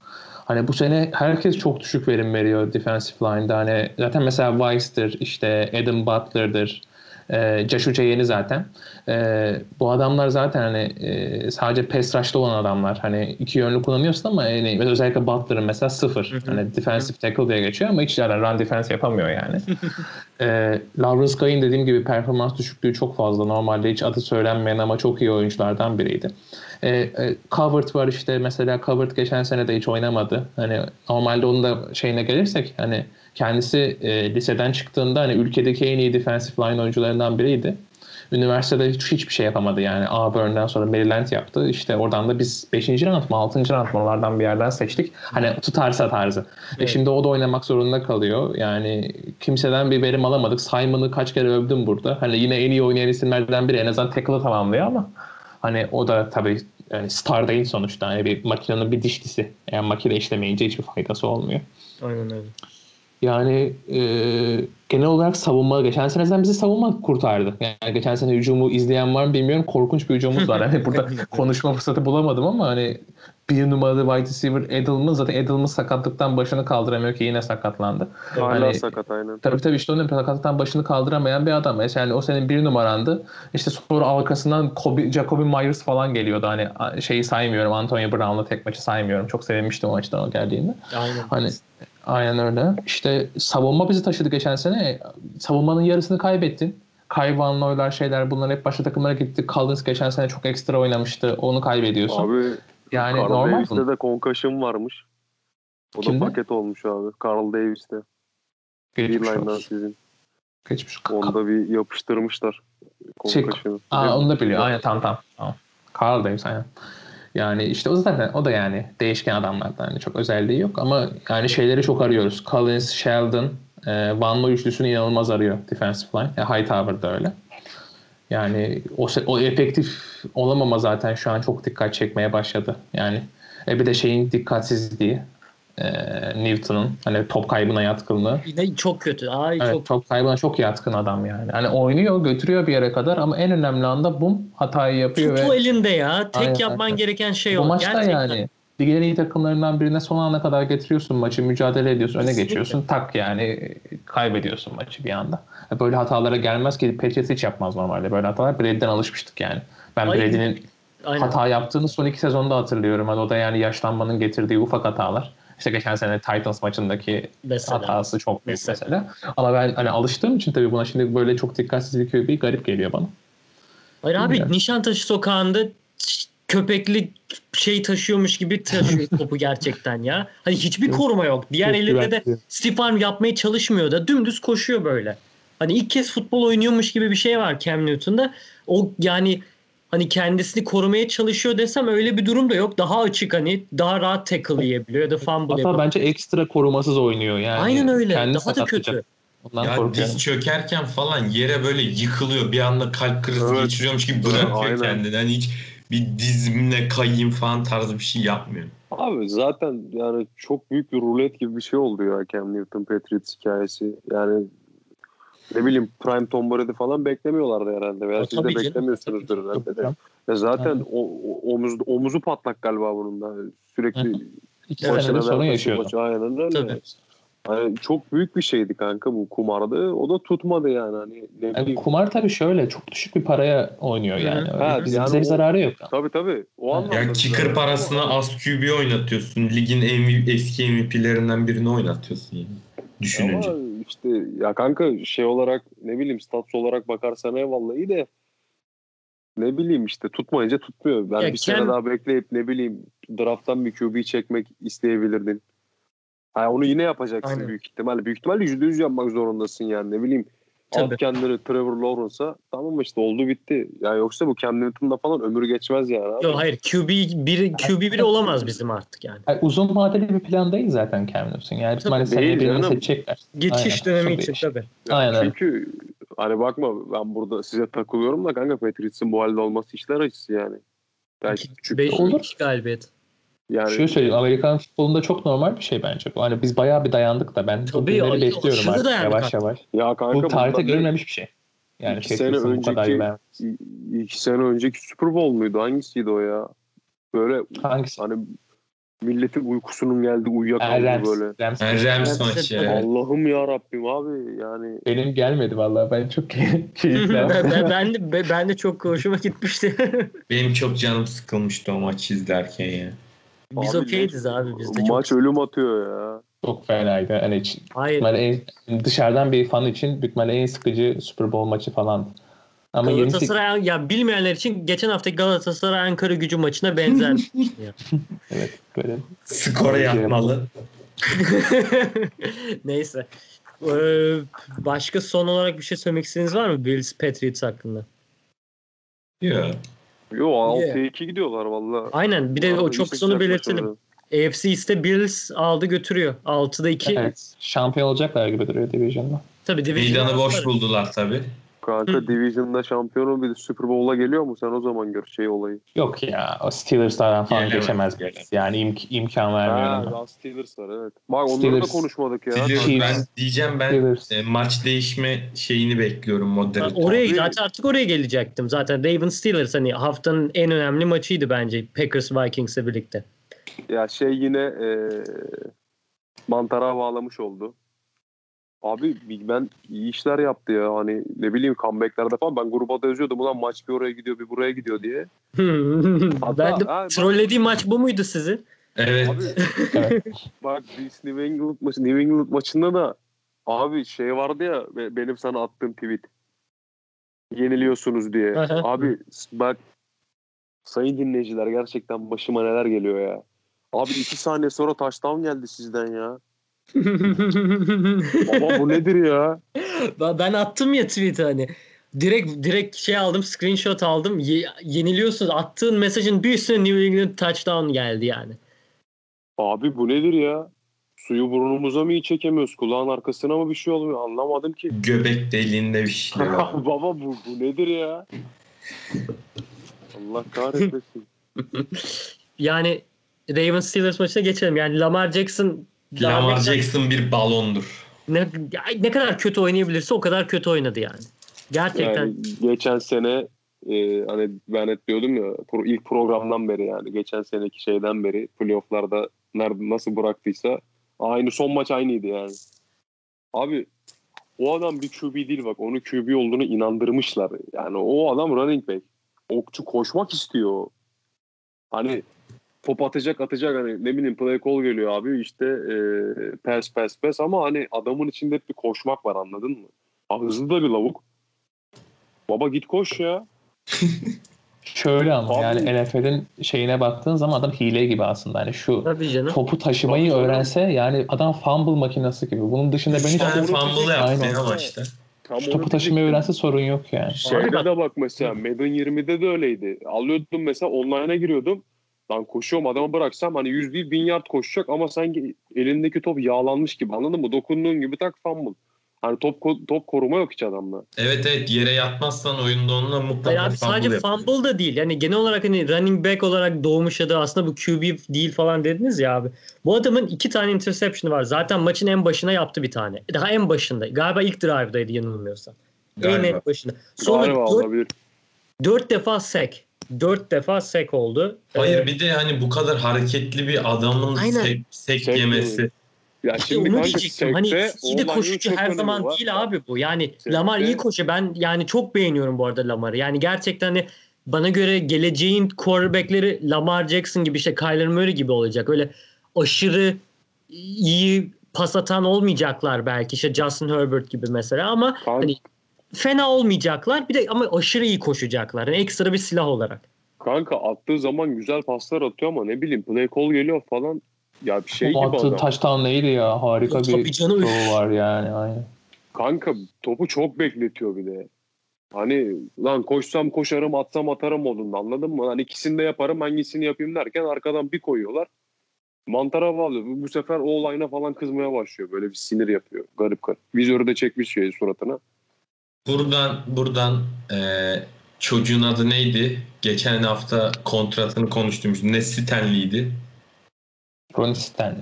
Hani bu sene herkes çok düşük verim veriyor defensive line'da. Hani zaten mesela Weiss'tir, işte Adam Butler'dır, e, Josh Uche yeni zaten. E, bu adamlar zaten hani e, sadece pass rush'ta olan adamlar. Hani iki yönlü kullanıyorsun ama yani özellikle Butler'ın mesela sıfır. Hı hı. Hani defensive tackle diye geçiyor ama hiç yani run defense yapamıyor yani. e, Lawrence Guy'in dediğim gibi performans düşüklüğü çok fazla. Normalde hiç adı söylenmeyen ama çok iyi oyunculardan biriydi. E, e, Covert var işte mesela Covert geçen sene de hiç oynamadı. Hani normalde onun da şeyine gelirsek hani kendisi e, liseden çıktığında hani ülkedeki en iyi defensive line oyuncularından biriydi. Üniversitede hiç hiçbir şey yapamadı yani. Auburn'dan sonra Maryland yaptı. İşte oradan da biz 5. round mı 6. round mı oralardan bir yerden seçtik. Hani tutarsa tarzı. Ve Evet. şimdi o da oynamak zorunda kalıyor. Yani kimseden bir verim alamadık. Simon'ı kaç kere övdüm burada. Hani yine en iyi oynayan isimlerden biri. En azından tackle'ı tamamlıyor ama hani o da tabii yani star değil sonuçta. Yani bir makinenin bir dişlisi. Eğer makine işlemeyince hiçbir faydası olmuyor. Aynen öyle. Yani e, genel olarak savunma geçen seneden bizi savunma kurtardı. Yani geçen sene hücumu izleyen var mı bilmiyorum. Korkunç bir hücumumuz var. Hani burada konuşma fırsatı bulamadım ama hani bir numaralı wide receiver Edelman zaten Edelman sakatlıktan başını kaldıramıyor ki yine sakatlandı. Hala Hani- sakat aynen. Tabii tabii işte onun sakatlıktan başını kaldıramaya bir adam. Yani o senin bir numarandı. İşte sonra arkasından Kobe, Jacoby Myers falan geliyordu. Hani şeyi saymıyorum. Antonio Brown'la tek maçı saymıyorum. Çok sevinmiştim o maçtan o geldiğinde. Aynen. Hani aynen öyle. İşte savunma bizi taşıdı geçen sene. Savunmanın yarısını kaybettin. Kay Van Noy'lar şeyler bunlar hep başka takımlara gitti. Collins geçen sene çok ekstra oynamıştı. Onu kaybediyorsun. Abi yani Carl normal. Davis'te de concussion varmış. O da Kimde? paket olmuş abi. Carl Davis'te. Geçmiş olsun. sizin. Geçmiş. Onu da bir yapıştırmışlar. Şey. Aa, onu da biliyor. Aynen tamam tamam. tamam. Carl Davis aynen. Yani işte o zaten o da yani değişken adamlardan yani çok özelliği yok ama yani şeyleri çok arıyoruz. Collins, Sheldon, e, Van Loo üçlüsünü inanılmaz arıyor defensive line. E, Hightower da öyle. Yani o, o efektif olamama zaten şu an çok dikkat çekmeye başladı. Yani e, bir de şeyin dikkatsizliği e, Newton'un hani top kaybına yatkınlığı. Yine çok kötü. Ay Evet, çok top kaybına çok yatkın adam yani. Hani oynuyor, götürüyor bir yere kadar ama en önemli anda bum hatayı yapıyor Tutu ve elinde ya. Tek Aynen, yapman aynen. gereken şey bu o. maçta Gerçekten. yani ligin en iyi takımlarından birine son ana kadar getiriyorsun maçı, mücadele ediyorsun, öne Kesinlikle. geçiyorsun, tak yani kaybediyorsun maçı bir anda. Böyle hatalara gelmez ki Patriots hiç yapmaz normalde böyle hatalar. Brady'den alışmıştık yani. Ben. Brady'nin hata yaptığını son iki sezonda hatırlıyorum. Hani o da yani yaşlanmanın getirdiği ufak hatalar. İşte geçen sene Titans maçındaki Mesela. hatası çok büyük Mesela. mesela. Ama ben hani alıştığım için tabii buna şimdi böyle çok dikkatsizlik bir garip geliyor bana. Hayır abi Bilmiyorum. Nişantaşı sokağında köpekli şey taşıyormuş gibi taşıyor topu gerçekten ya. Hani hiçbir koruma yok. Diğer Çok elinde de arm yapmaya çalışmıyor da dümdüz koşuyor böyle. Hani ilk kez futbol oynuyormuş gibi bir şey var Cam Newton'da. O yani hani kendisini korumaya çalışıyor desem öyle bir durum da yok. Daha açık hani daha rahat tackle yiyebiliyor ya da fumble Hatta yapabiliyor. bence ekstra korumasız oynuyor yani. Aynen öyle. Kendini Daha da kötü. Ondan Ya korkuyorum. diz çökerken falan yere böyle yıkılıyor. Bir anda kalp krizi Evet. geçiriyormuş gibi bırakıyor Aynen. kendini. Hani hiç bir dizimle kayayım falan tarzı bir şey yapmıyor. Abi zaten yani çok büyük bir rulet gibi bir şey oldu ya Cam Newton Patriots hikayesi. Yani ne bileyim Prime Tom Brady falan beklemiyorlardı herhalde. Veya Ya siz de beklemiyorsunuzdur tabii herhalde. de. Ya zaten o, o- omuz, omuzu patlak galiba bunun da. Sürekli İki senedir sorun yaşıyordu. maçı, Aynen öyle. Tabii. Hani çok büyük bir şeydi kanka bu kumardı. O da tutmadı yani. Hani ne Yani kumar tabii şöyle çok düşük bir paraya oynuyor yani. Hı. Ha, yani bize bir o- zararı yok. Tabii tabii. O Ya anlamda. Ya kicker parasına az QB oynatıyorsun. Ligin MVP, eski MVP'lerinden birini oynatıyorsun yani. Düşününce. Ama işte ya kanka şey olarak ne bileyim stats olarak bakarsan eyvallah iyi de ne bileyim işte tutmayınca tutmuyor. Ben Ya bir sene Ken- daha bekleyip ne bileyim drafttan bir QB çekmek isteyebilirdin. Ha, onu yine yapacaksın Aynen. büyük ihtimalle. Büyük ihtimalle yüzde yüz yapmak zorundasın yani ne bileyim. Tabii. At kendini Trevor Lawrence'a tamam işte oldu bitti. Ya yoksa bu Cam Newton'da falan ömür geçmez yani. abi. Yok hayır QB biri QB biri olamaz bizim artık yani. Yani uzun vadeli bir plan değil zaten Cam Newton. Yani ihtimalle değil seneye birini canım. seçecekler. Geçiş Aynen. dönemi Çok için tabii. Aynen. Çünkü hani bakma ben burada size takılıyorum da kanka Patriots'ın bu halde olması işler acısı yani. Belki küçük Beş, Olur. iki galibiyet. Yani Şöyle söyleyeyim Amerikan futbolunda çok normal bir şey bence. Hani biz bayağı bir dayandık da ben Tabii, bu günleri ay- bekliyorum artık dayandık yavaş yavaş. ya kanka Bu tarihte görülmemiş bir şey. Yani İki sene bu kadar önceki- iki sene önceki Super Bowl muydu? Hangisiydi o ya? Böyle Hangisi? hani milletin uykusunun geldi uyuyakaldı Rams. böyle. Rams. Rams Evet, maçı. evet. Allah'ım ya Rabbim abi yani Benim gelmedi vallahi ben çok keyiflendim. ben, ben de, ben- ben de çok hoşuma gitmişti. Benim çok canım sıkılmıştı o maçı izlerken ya. Biz ne- abi biz de çok. maç ölüm atıyor ya. çok fenaydı. Hani Hayır. en, dışarıdan bir fan için ihtimalle en sıkıcı Super Bowl maçı falan. Ama 28 Galatasaray ya bilmeyenler için geçen hafta Galatasaray Ankara Gücü maçına benzer. evet böyle Skora yatmalı. Neyse. Ee, başka son olarak bir şey söylemek istediğiniz var mı Bills Patriots hakkında? Ya. Yo 6'ya 2 gidiyorlar valla. Aynen bir de o çok sonu belirtelim. AFC East'te Bills aldı götürüyor. 6'da 2. evet, şampiyon olacaklar gibi duruyor Division'da. Tabii division Meydanı boş buldular tabii. Kanka Division'da şampiyonu bir de Super Bowl'a geliyor mu? Sen o zaman gör şey olayı. Yok ya o Steelers'lardan falan Gelemez, geçemez. gelemez. Yani imk- imkan vermiyor. Ha, Steelers var evet. Bak onları da konuşmadık ya. Steelers, ben diyeceğim ben Steelers. e, maç değişme şeyini bekliyorum moderatör. Oraya zaten artık oraya gelecektim. Zaten Ravens Steelers hani haftanın en önemli maçıydı bence Packers Vikings'le birlikte. Ya şey yine e, mantara bağlamış oldu. Abi Big Ben iyi işler yaptı ya. Hani ne bileyim comeback'lerde falan. Ben gruba da yazıyordum. Ulan maç bir oraya gidiyor bir buraya gidiyor diye. Hatta- ben de ha, maç bu muydu sizi? Evet. Abi Evet. bak biz New England maçı New England maçında da abi şey vardı ya be- benim sana attığım tweet. Yeniliyorsunuz diye. Abi bak sayın dinleyiciler gerçekten başıma neler geliyor ya. Abi iki saniye sonra touchdown geldi sizden ya. Baba bu nedir ya? Ben- attım ya tweet hani. Direkt direkt şey aldım, screenshot aldım. Ye- yeniliyorsunuz. Attığın mesajın bir üstüne New England touchdown geldi yani. Abi bu nedir ya? Suyu burnumuza mı iyi çekemiyoruz? Kulağın arkasına mı bir şey olmuyor? Anlamadım ki. Göbek deliğinde bir şeyler var. Baba bu, bu nedir ya? Allah kahretmesin. Yani Ravens Steelers maçına geçelim. Yani Lamar Jackson Lamar Jackson bir balondur. ne, ne kadar kötü oynayabilirse o kadar kötü oynadı yani. Gerçekten. Yani geçen sene e, hani ben hep diyordum ya pro- ilk programdan beri yani geçen seneki şeyden beri playofflarda nerede nasıl bıraktıysa aynı son maç aynıydı yani. Abi o adam bir QB değil bak onu QB olduğunu inandırmışlar. Yani o adam running back. Okçu koşmak istiyor. Hani top atacak atacak hani ne bileyim play call geliyor abi işte e, pass pass pass ama hani adamın içinde hep bir koşmak var anladın mı? Ha, hızlı da bir lavuk. Baba git koş ya. Şöyle ama Abi- yani NFL'in şeyine baktığın zaman adam hile gibi aslında. Hani şu Tabii canım. topu taşımayı Tabii canım. öğrense yani adam fumble makinesi gibi. Bunun dışında ben hiç onu fumble yaptı ya maçta. Tam şu topu taşımayı öğrense sorun yok yani. Şeyde de bak mesela Madden 20'de de öyleydi. Alıyordum mesela online'a giriyordum. Lan koşuyorum adama bıraksam hani 100 değil 1000 yard koşacak ama sanki elindeki top yağlanmış gibi anladın mı? Dokunduğun gibi tak fumble. Hani top top koruma yok hiç adamda. Evet evet yere yatmazsan oyunda onunla Hayır mutlaka abi sadece fumble yapar. fumble da değil. Yani genel olarak hani running back olarak doğmuş ya da aslında bu QB değil falan dediniz ya abi. Bu adamın iki tane interception'ı var. Zaten maçın en başına yaptı bir tane. Daha en başında. Galiba ilk drive'daydı yanılmıyorsam. En Galiba. en başında. Sonra Galiba dört, olabilir. dört defa sack. Dört defa sack oldu. Hayır Ee, bir de hani bu kadar hareketli bir adamın Aynen. sek, sek Sek yemesi. Ya İşte şimdi onu diyecektim. Hani iyi de koşucu her zaman var. değil abi bu. Yani Sekte- Lamar iyi koşuyor. Ben yani çok beğeniyorum bu arada Lamar'ı. Yani gerçekten hani bana göre geleceğin quarterback'leri Lamar Jackson gibi işte Kyler Murray gibi olacak. Öyle aşırı iyi pas atan olmayacaklar belki. İşte Justin Herbert gibi mesela ama Kanka, hani fena olmayacaklar. Bir de ama aşırı iyi koşacaklar. Yani ekstra bir silah olarak. kanka attığı zaman güzel paslar atıyor ama ne bileyim play call geliyor falan. Ya bir şey o gibi attığı adam. touchdown neydi ya? Harika Tabii bir canım. şovu var yani. Aynen. Kanka topu çok bekletiyor bir de. Hani lan koşsam koşarım atsam atarım modunda anladın mı? Hani ikisini de yaparım hangisini yapayım derken arkadan bir koyuyorlar. Mantara bağlıyor. Bu, bu sefer o olayına falan kızmaya başlıyor. Böyle bir sinir yapıyor. Garip garip. Vizörü de çekmiş şey suratına. Buradan buradan eee, çocuğun adı neydi? Geçen hafta kontratını konuştuğumuz ne Stanley'di. Ronnie Stanley.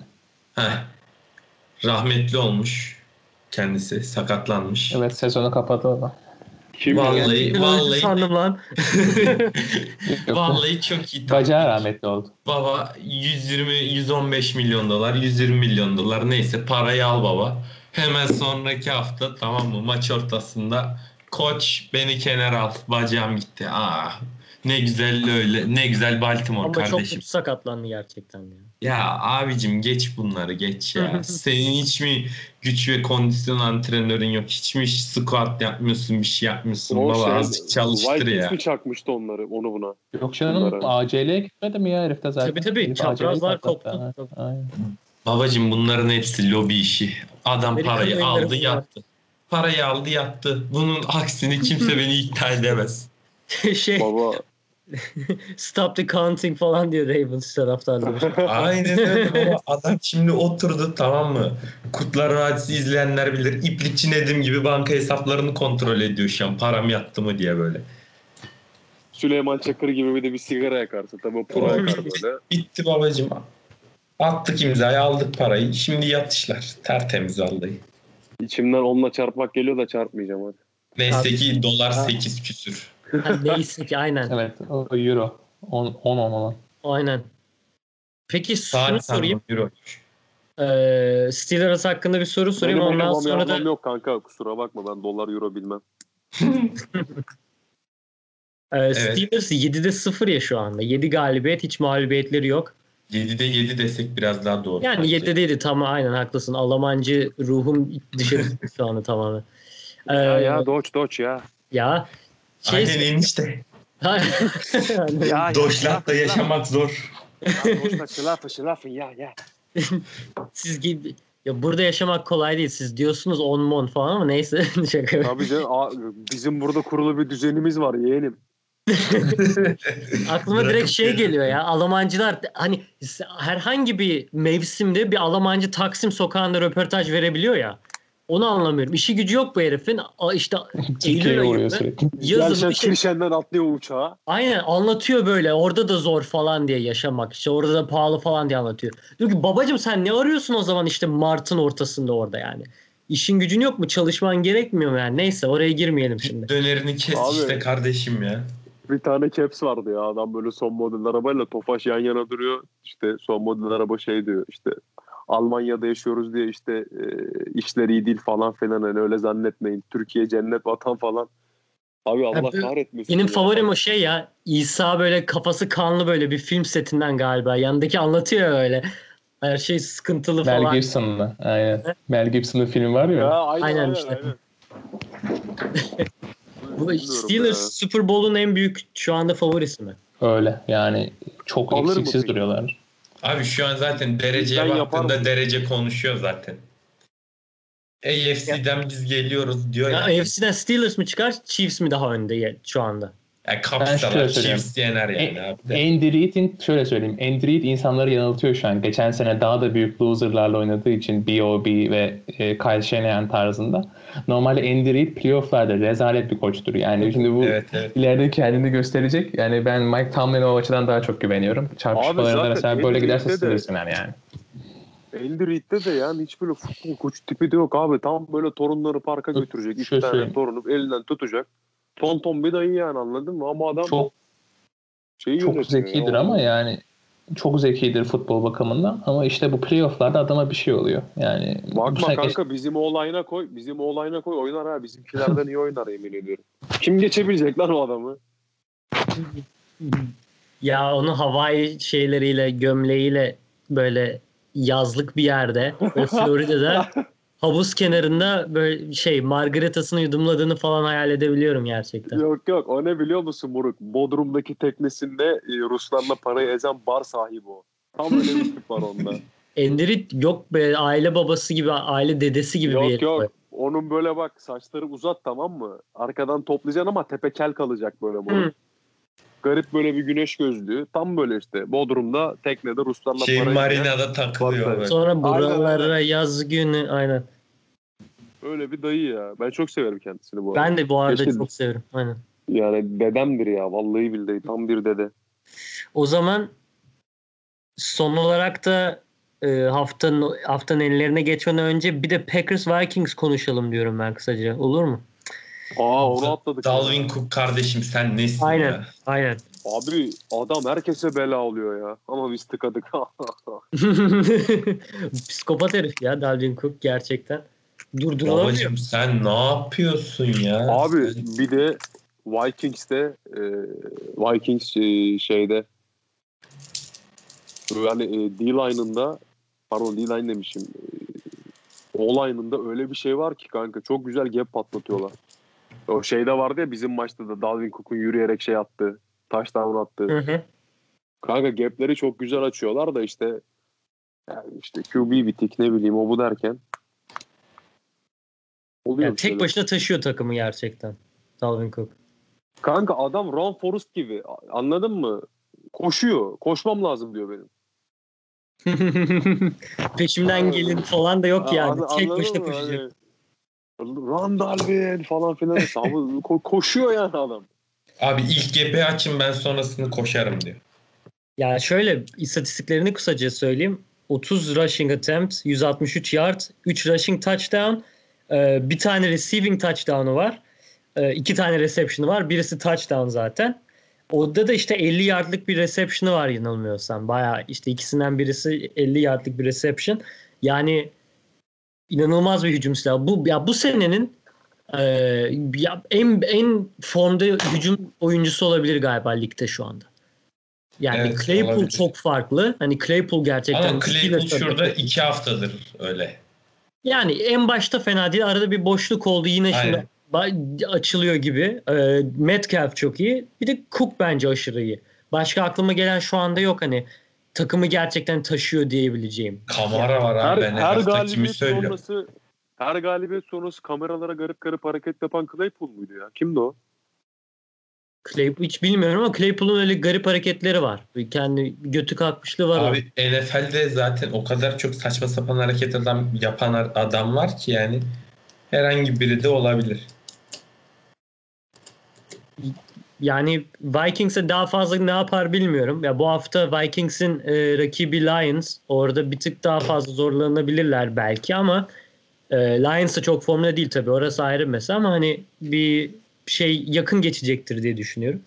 Heh. Rahmetli olmuş kendisi sakatlanmış. Evet sezonu kapadı o da. Kim Vallahi Öldü vallahi sandım lan. Vallahi çok iyi. Bacağı rahmetli oldu. Baba 120 115 milyon dolar, 120 milyon dolar neyse parayı al baba. Hemen sonraki hafta tamam mı maç ortasında koç beni kenara al bacağım gitti. Aa ne güzel öyle ne güzel Baltimore Ama çok kardeşim. kötü sakatlandı gerçekten ya. Ya abicim geç bunları geç ya. Senin hiç mi güç ve kondisyon antrenörün yok? Hiç mi squat yapmıyorsun bir şey yapmıyorsun? O Baba şey, azıcık çalıştır Vikings ya. mi çakmıştı onları onu buna? Yok canım Bunlara. ACL'ye gitmedi mi ya herifte zaten? Tabii tabii, çaprazlar koptu. Aynen. Babacım bunların hepsi lobi işi. Adam Amerikan parayı aldı yattı. Parayı aldı yattı. Bunun aksini kimse beni ikna edemez. şey Baba stop the counting falan diyor Ravens taraftarları. Aynen öyle baba. Adam şimdi oturdu tamam mı? Kutlar Vadisi izleyenler bilir. İplikçi Nedim gibi banka hesaplarını kontrol ediyor şu an. Param yattı mı diye böyle. Süleyman Çakır gibi bir de bir sigara yakarsın. Tabii o pro yakar böyle. Bitti babacım. Attık imzayı aldık parayı. Şimdi yatışlar. Tertemiz vallahi. İçimden onunla çarpmak geliyor da çarpmayacağım hadi. Neyse ki dolar Ha. 8 küsür. Ha, neyse ki aynen. Evet o euro. 10 10 olan. Aynen. Peki şunu Saat sorayım. Euro. Ee, Steelers hakkında bir soru sorayım. Benim Ondan oynamam sonra da yok kanka kusura bakma ben dolar euro bilmem. e, Steelers 7'de 0 ya şu anda. 7 galibiyet hiç mağlubiyetleri yok. 7'de 7 desek biraz daha doğru. Yani bence. 7'de 7 tamam aynen haklısın. Alamancı ruhum dışarı şu anda tamamen. Ee, Ya ya doç doç ya. ya şey, Aynen enişte. Ya Doşlat'ta yaşamak zor. Doçla şılafı şılafı ya ya. siz gibi ya burada yaşamak kolay değil. Siz diyorsunuz 10 mon falan ama neyse şaka. Tabii canım bizim burada kurulu bir düzenimiz var yeğenim. Aklıma direkt şey geliyor. ya. Almancılar hani herhangi bir mevsimde bir Almancı Taksim sokağında röportaj verebiliyor ya. Onu anlamıyorum. İşi gücü yok bu herifin. İşte Eylül ayında sürekli. yazın Kirşen'den atlıyor uçağa. aynen anlatıyor böyle. Orada da zor falan diye yaşamak. İşte orada da pahalı falan diye anlatıyor. Diyor ki babacım sen ne arıyorsun o zaman işte Mart'ın ortasında orada yani. İşin gücün yok mu? Çalışman gerekmiyor mu yani? Neyse oraya girmeyelim şimdi. Dönerini kes Abi. işte kardeşim ya. Bir tane caps vardı ya adam böyle son model arabayla Tofaş yan yana duruyor. İşte son model araba şey diyor işte Almanya'da yaşıyoruz diye işte e, işler iyi değil falan filan hani öyle zannetmeyin. Türkiye cennet vatan falan. Abi Allah bu- kahretmesin. Benim ya. favorim o şey ya. İsa böyle kafası kanlı böyle bir film setinden galiba. Yanındaki anlatıyor öyle. Her şey sıkıntılı Mel falan. Gibson'la. Aynen. Mel Gibson'ın filmi var ya. Ya aynen, Aynen aynen, işte. aynen. Bu Steelers ya. Super Bowl'un en büyük şu anda favorisi mi? Öyle. Yani çok Alır eksiksiz duruyorlar. Abi şu an zaten dereceye yaparım. baktığında derece konuşuyor zaten. AFC'den biz geliyoruz diyor Ya, ya. AFC'den Steelers mi çıkar, Chiefs mi daha önde ya- şu anda? Yani Ben kapsalar, şöyle söyleyeyim. Chiefs yener yani E- abi. de. Andy Reid'in şöyle söyleyeyim. Andy Reid insanları yanıltıyor şu an. Geçen sene daha da büyük loserlarla oynadığı için B.O.B. ve e, Kyle Shanahan tarzında. Normalde Andy Reid playofflarda rezalet bir koçtur. Yani şimdi bu Evet evet. ileride kendini gösterecek. Yani ben Mike Tomlin'e o açıdan daha çok güveniyorum. Çarpışmalarında mesela böyle giderse sinirsin yani. yani. Andy Reid'de de yani hiç böyle futbol koç tipi de yok abi. Tam böyle torunları parka götürecek. İki tane torunu elinden tutacak. Ton ton bir dayı yani anladın mı? Ama adam Çok şeyi çok zekidir ya. ama yani çok zekidir futbol bakımından ama işte bu playofflarda adama bir şey oluyor. Yani Bakma kanka bizim olayına koy. Bizim olayına koy oynar ha. Bizimkilerden iyi oynar yemin ediyorum. Kim geçebilecek lan o adamı? Ya onu havai şeyleriyle, gömleğiyle böyle yazlık bir yerde böyle Florida'da havuz kenarında böyle şey margaritasını yudumladığını falan hayal edebiliyorum gerçekten. Yok yok o ne biliyor musun Muruk? Bodrum'daki teknesinde e, Ruslarla parayı ezen bar sahibi o. Tam öyle bir tip var onda. Endirit yok be aile babası gibi, aile dedesi gibi bir yok herif. yok. Onun böyle bak saçları uzat tamam mı? Arkadan toplayacaksın ama tepe kel kalacak böyle. Muruk. Garip böyle bir güneş gözlüğü. Tam böyle işte Bodrum'da teknede Ruslarla Şey parayı ezen marinada takılıyor böyle. Sonra buralara aynen. yaz günü aynen. öyle bir dayı ya. Ben çok severim kendisini bu arada. Ben de bu arada Keşke- çok severim. Aynen. Yani dedemdir ya. Vallahi billahi tam bir dede. O zaman son olarak da e, haftanın haftanın ellerine geçmeden önce bir de Packers Vikings konuşalım diyorum ben kısaca. Olur mu? Aa onu atladık. Dalvin. Cook kardeşim sen nesin Aynen. ya? Aynen. Abi adam herkese bela oluyor ya. Ama biz tıkadık. Psikopat herif ya Dalvin Cook gerçekten. Durdurulamıyor. Babacım sen ne yapıyorsun ya? Abi Sen- bir de Vikings'te e, Vikings e, şeyde yani e, D-line'ında pardon D-line demişim e, O-line'ında öyle bir şey var ki kanka çok güzel gap patlatıyorlar. O şeyde vardı ya bizim maçta da Dalvin Cook'un yürüyerek şey attı. Touchdown attı. Hı hı. Kanka gapleri çok güzel açıyorlar da işte yani işte QB bitik ne bileyim o bu derken oluyor Yani tek şeyler. başına taşıyor takımı gerçekten. Dalvin Cook. Kanka adam Ron Forrest gibi anladın mı? Koşuyor. Koşmam lazım diyor benim. Peşimden gelin falan da yok yani. An- tek başına koşacak. Dalvin falan filan. Ko- koşuyor yani adam. Abi ilk GP açın ben sonrasını koşarım diyor. Ya şöyle istatistiklerini kısaca söyleyeyim. 30 rushing attempt, 163 yard, 3 rushing touchdown, e, bir tane receiving touchdown'u var. e, iki tane reception'ı var. Birisi touchdown zaten. Orada da işte 50 yardlık bir reception'ı var yanılmıyorsam. Bayağı işte ikisinden birisi 50 yardlık bir reception. Yani inanılmaz bir hücum silahı. Bu ya bu senenin e, ya en en formda hücum oyuncusu olabilir galiba ligde şu anda. Yani Evet, Claypool olabilir. çok farklı. Hani Claypool gerçekten Ama Claypool şurada atak- iki haftadır öyle. yani en başta fena değil. Arada bir boşluk oldu. Yine şimdi Aynen. ba- açılıyor gibi. Ee, Metcalf çok iyi. Bir de Cook bence aşırı iyi. Başka aklıma gelen şu anda yok hani takımı gerçekten taşıyor diyebileceğim. Kamara var Her, abi. Ben her, her hafta kimi galibiyet sonrası her galibiyet sonrası kameralara garip garip hareket yapan Claypool muydu ya? Kimdi o? Claypool hiç bilmiyorum ama Claypool'un öyle garip hareketleri var. Kendi götü kalkmışlığı var. Abi NFL'de zaten o kadar çok saçma sapan hareket adam yapan adam var ki yani herhangi biri de olabilir. Yani Vikings'e daha fazla ne yapar bilmiyorum. Ya bu hafta Vikings'in e, rakibi Lions. Orada bir tık daha fazla zorlanabilirler belki ama e, Lions çok formda değil tabii. Orası ayrı mesela ama hani bir şey yakın geçecektir diye düşünüyorum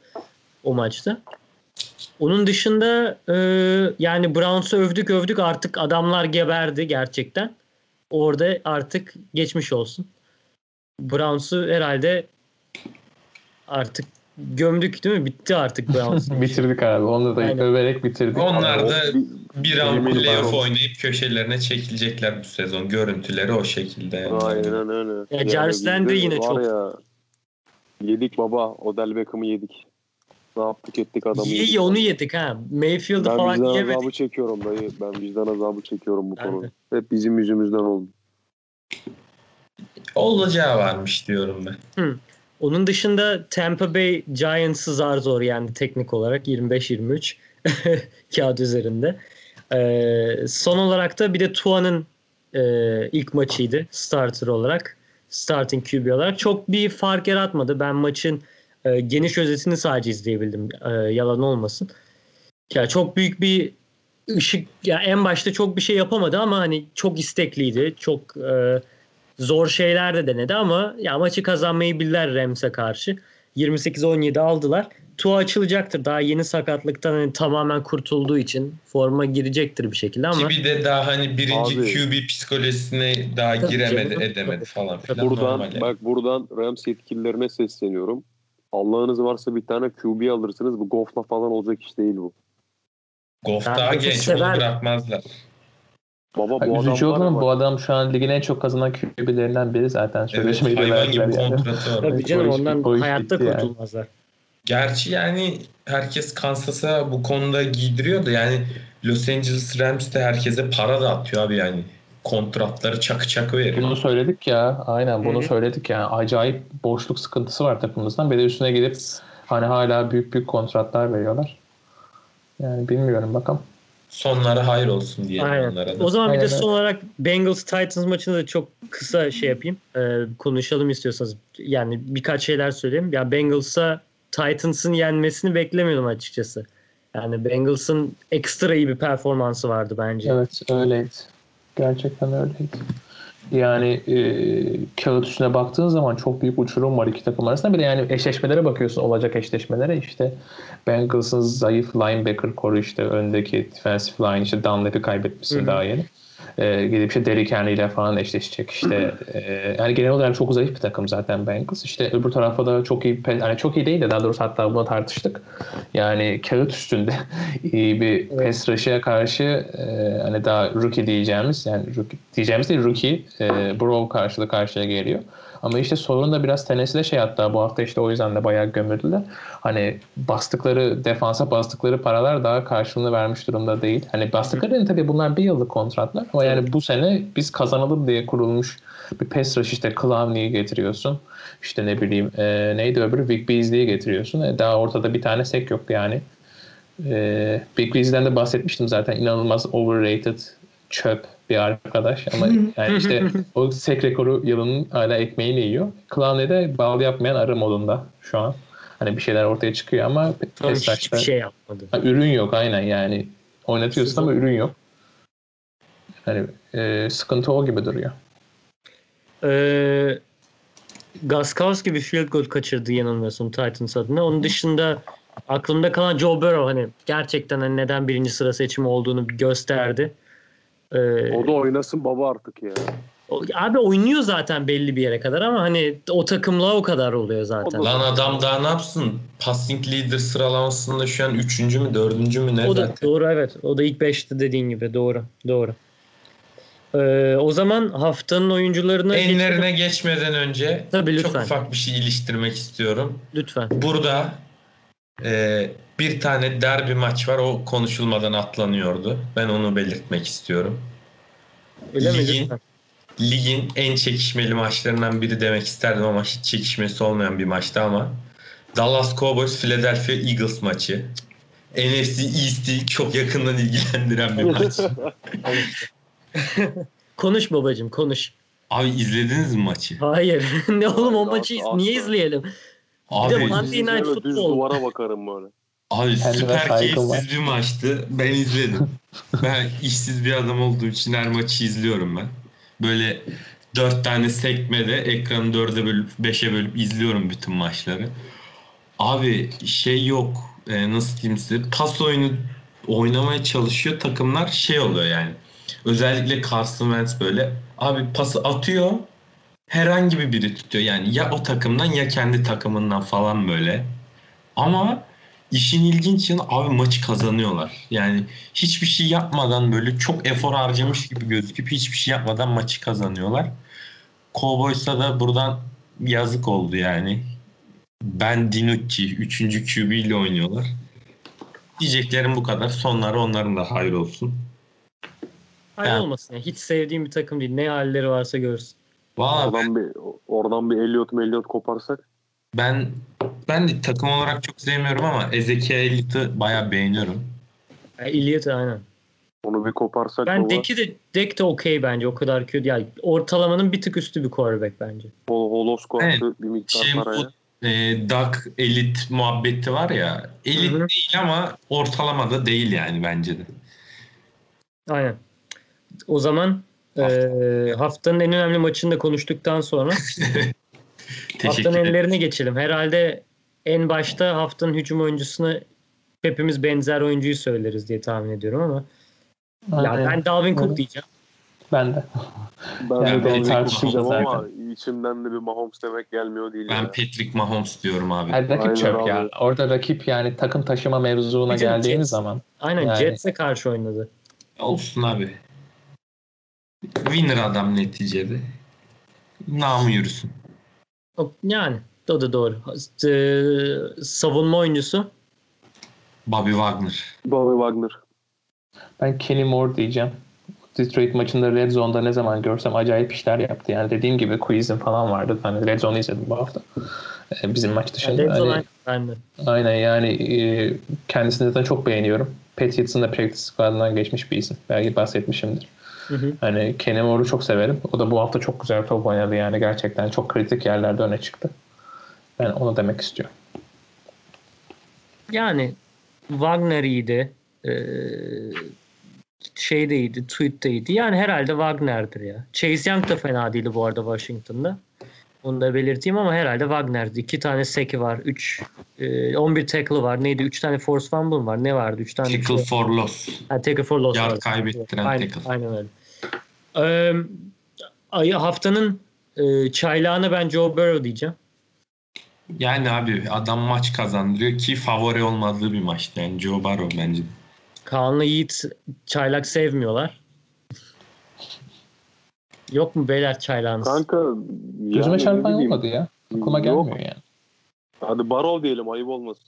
o maçta. Onun dışında e, yani Browns'u övdük övdük artık adamlar geberdi gerçekten. Orada artık geçmiş olsun. Browns'u herhalde artık gömdük değil mi? Bitti artık Browns. bitirdik abi. Onu da Aynen. överek bitirdik. Onlar O da bir- Yemin playoff oynayıp köşelerine çekilecekler bu sezon. Görüntüleri o şekilde. Yani. Aynen öyle. Ya Jarvis Landry yine çok- Ya, yedik baba. Odell Beckham'ı yedik. Ne yaptık ettik adamı. İyi yedik. iyi onu yedik ha. Mayfield'ı Ben falan vicdan yemedik. azabı çekiyorum dayı. Ben vicdan azabı çekiyorum bu Ben konuda. Hep bizim yüzümüzden oldu. Olacağı varmış diyorum ben. Onun dışında Tampa Bay Giants'ı zar zor yendi teknik olarak 25-23 kağıt üzerinde. Ee, son olarak da bir de Tua'nın e, ilk maçıydı starter olarak. Starting QB olarak. Çok bir fark yaratmadı. Ben maçın e, geniş özetini sadece izleyebildim. E, yalan olmasın. Ya çok büyük bir ışık ya en başta çok bir şey yapamadı ama hani çok istekliydi. Çok e, zor şeyler de denedi ama ya maçı kazanmayı bildiler Rams'e karşı. 28-17 aldılar. Tua açılacaktır. Daha yeni sakatlıktan hani tamamen kurtulduğu için forma girecektir bir şekilde ama Ki bir de daha hani birinci Abi. QB psikolojisine daha Tabii giremedi canım. edemedi falan filan. Buradan bak buradan Rams yetkililerine sesleniyorum. Allah'ınız varsa bir tane QB alırsınız. Bu Goff'la falan olacak iş değil bu. Goff daha genç sever. onu bırakmazlar. Baba bu Üzücü adam olan var bu adam şu an ligin en çok kazanan QB'lerinden biri zaten. Evet, Sözleşmeyi de hayvan gibi yani. kontratı var. tabii canım O iş- ondan o iş hayatta bitti yani. kurtulmazlar. Gerçi yani herkes Kansas'a bu konuda giydiriyor da yani Los Angeles Rams de herkese para da atıyor abi yani. Kontratları çakı çakı veriyor. Bunu söyledik ya. Aynen bunu Hı hı. söyledik yani. Acayip boşluk sıkıntısı var takımımızdan. Bir de üstüne gelip hani hala büyük büyük kontratlar veriyorlar. Yani bilmiyorum bakalım. Sonları hayır olsun diye Aynen. onlara da. O zaman bir de son olarak Bengals Titans maçını da çok kısa şey yapayım. Ee, konuşalım istiyorsanız. Yani birkaç şeyler söyleyeyim. Ya Bengals'a Titans'ın yenmesini beklemiyordum açıkçası. Yani Bengals'ın ekstra iyi bir performansı vardı bence. Evet öyleydi. Gerçekten öyleydi. Yani e, kağıt üstüne baktığın zaman çok büyük uçurum var iki takım arasında. Bir de yani eşleşmelere bakıyorsun olacak eşleşmelere işte Bengals'ın zayıf linebacker koru işte öndeki defensive line işte Dunlap'i kaybetmişsin Hı hı. daha yeni. E, gidip işte Derrick Henry ile falan eşleşecek işte. E, yani genel olarak çok zayıf bir takım zaten Bengals. İşte öbür tarafa da çok iyi yani çok iyi değil de daha doğrusu hatta bunu tartıştık. Yani kağıt üstünde iyi bir Evet. pass rush'a karşı e, hani daha rookie diyeceğimiz yani rookie diyeceğimiz değil rookie e, Burrow karşılığı karşıya geliyor. Ama işte sorun da biraz Tennessee'de şey hatta bu hafta işte o yüzden de bayağı gömüldüler. Hani bastıkları defansa bastıkları paralar daha karşılığını vermiş durumda değil. Hani bastıkları yani tabii bunlar bir yıllık kontratlar ama yani bu sene biz kazanalım diye kurulmuş bir pass rush işte Clowney'i getiriyorsun. İşte ne bileyim e, neydi öbürü Vic Beasley'i getiriyorsun. E, daha ortada bir tane sek yoktu yani. E, Big Beasley'den de bahsetmiştim zaten. İnanılmaz overrated çöp bir arkadaş ama yani işte o sek rekoru yılının hala ekmeğini yiyor. Clowney de bal yapmayan arı modunda şu an. Hani bir şeyler ortaya çıkıyor ama Tam hiçbir şey yapmadı. Ha, ürün yok aynen yani. Oynatıyorsun ama ürün yok. Hani e, sıkıntı o gibi duruyor. Ee, Gaskowski bir field goal kaçırdı yanılmıyorsam Titans adına. Onun dışında aklımda kalan Joe Burrow hani gerçekten hani neden birinci sıra seçimi olduğunu gösterdi. Ee, O da oynasın baba artık ya. abi oynuyor zaten belli bir yere kadar ama hani o takımla o kadar oluyor zaten. Lan adam daha ne yapsın? Passing leader sıralamasında şu an üçüncü mü dördüncü mü ne O da zaten? doğru evet. O da ilk 5'te dediğin gibi doğru. Doğru. Ee, o zaman haftanın oyuncularına Enlerine geçmeden önce Tabii, çok lütfen. ufak bir şey iliştirmek istiyorum. lütfen. Burada e, bir tane derbi maç var. O konuşulmadan atlanıyordu. Ben onu belirtmek istiyorum. Öyle mi Ligin- lütfen? Ligin en çekişmeli maçlarından biri demek isterdim ama hiç çekişmesi olmayan bir maçtı ama Dallas Cowboys Philadelphia Eagles maçı. NFC East'i çok yakından ilgilendiren bir maç. Konuş babacım konuş. Abi izlediniz mi maçı? Hayır. ne oğlum o maçı niye izleyelim? Abi, Monday Night İzleyeceğim ve Düz Football. duvara bakarım böyle. abi süper keyifsiz bir maçtı. Ben izledim. ben işsiz bir adam olduğum için her maçı izliyorum ben. Böyle dört tane sekmede ekranı dörde bölüp beşe bölüp izliyorum bütün maçları. Abi şey yok. e, nasıl diyeyim size? Pas oyunu oynamaya çalışıyor takımlar şey oluyor yani. Özellikle Carson Wentz böyle. Abi pası atıyor. Herhangi bir biri tutuyor. Yani ya o takımdan ya kendi takımından falan böyle. Ama işin ilginç yanı abi maçı kazanıyorlar. Yani hiçbir şey yapmadan böyle çok efor harcamış gibi gözüküp hiçbir şey yapmadan maçı kazanıyorlar. Cowboys'a da buradan yazık oldu yani. Ben Dinucci 3. QB ile oynuyorlar. Diyeceklerim bu kadar. Sonları onların da hayır olsun. Hayır Yani- olmasın. Hiç sevdiğim bir takım değil. Ne halleri varsa görsün. Valla Oradan bir oradan bir Elliot Elliot koparsak. Ben ben de takım olarak çok sevmiyorum ama Ezekiel Elliott'ı bayağı beğeniyorum. E, Elliot aynen. Onu bir koparsak Ben baba, Dek'i de, Dek de okey bence. O kadar kötü. Yani ortalamanın bir tık üstü bir quarterback bence. Hol Holosko Evet. bir miktar Şey paraya. bu e, Duck elit muhabbeti var ya. Elit Hı hı. değil ama ortalama da değil yani bence de. Aynen. O zaman e, haftanın en önemli maçını da konuştuktan sonra haftanın ellerine geçelim. Herhalde en başta haftanın hücum oyuncusunu hepimiz benzer oyuncuyu söyleriz diye tahmin ediyorum ama ya Aynen. ben Dalvin Cook Evet. diyeceğim. Ben de. Ben Yani de Dalvin Cook diyeceğim zaten. ama içimden de bir Mahomes demek gelmiyor değil. Ben ya. Patrick Mahomes diyorum abi. Yani rakip Aynen çöp abi. ya. Orada rakip yani takım taşıma mevzuna Bizim geldiğiniz Jets- zaman. Aynen Yani- Jets'e karşı oynadı. Olsun abi. Winner adam neticede. Namı yürüsün. Yani o da doğru. E, savunma oyuncusu Bobby Wagner. Bobby Wagner. Ben Kenny Moore diyeceğim. Detroit maçında Red Zone'da ne zaman görsem acayip işler yaptı. Yani dediğim gibi quizim falan vardı. Hani Red Zone'u izledim bu hafta. Ee, bizim maç dışında. Red Zone Hani, aynen, ben de. aynen yani e, kendisini zaten çok beğeniyorum. Patriots'ın da practice squad'ından geçmiş bir isim. Belki bahsetmişimdir. Hı hı. Hani Kenny Moore'u çok severim. O da bu hafta çok güzel top oynadı yani gerçekten çok kritik yerlerde öne çıktı. Ben onu demek istiyorum. Yani Wagner iyiydi. Ee, şey de iyiydi. Tweet de iyiydi. Yani herhalde Wagner'dir ya. Chase Young da fena değildi bu arada Washington'da. Onu da belirteyim ama herhalde Wagner'di. İki tane sack'i var. Üç, e, 11 tackle'ı var. Neydi? Üç tane force fumble var. Ne vardı? Üç tane Tackle şey- for loss. Ha, tackle for loss Yard vardı. kaybettiren aynen, tackle. Aynen öyle. Ee, haftanın e, çaylağına ben Joe Burrow diyeceğim. Yani abi adam maç kazandırıyor ki favori olmadığı bir maçtı. Yani Joe Burrow bence. Kaan'la Yiğit çaylak sevmiyorlar. Yok mu beyler çaylağınız? Kanka Gözüme yani çarpan bileyim. olmadı ya. Aklıma Yok. gelmiyor yani. Hadi Barov diyelim ayıp olmasın.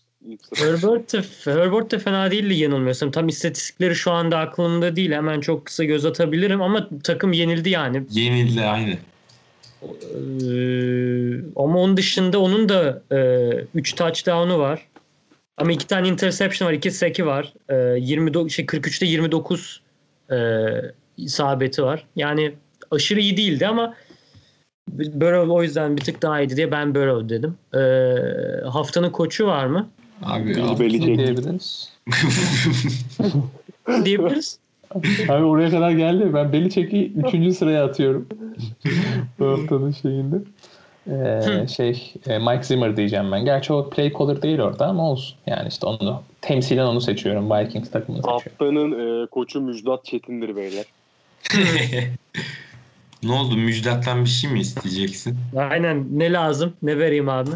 Herbert de, Herbert de fena değildi yanılmıyorsam. Tam istatistikleri şu anda aklımda değil. Hemen çok kısa göz atabilirim ama takım yenildi yani. Yenildi aynı. Ee, ama onun dışında onun da 3 touchdown'u var. Ama 2 tane interception var, 2 sack'i var. E, 29 şey 43'te 29 e, isabeti var. Yani aşırı iyi değildi ama Burrow o yüzden bir tık daha iyiydi diye ben Burrow dedim. E, haftanın koçu var mı? Abi Bill al- Belichick. Ne diyebiliriz? Diyebiliriz. Abi oraya kadar geldi. Ben Belichick'i 3. sıraya atıyorum. Bu haftanın şeyinde. Ee, şey e, Mike Zimmer diyeceğim ben. Gerçi o play caller değil orada ama olsun. Yani işte onu temsilen onu seçiyorum. Vikings takımını seçiyorum. Haftanın e, koçu Müjdat Çetin'dir beyler. ne oldu? Müjdat'tan bir şey mi isteyeceksin? Aynen ne lazım? Ne vereyim abi?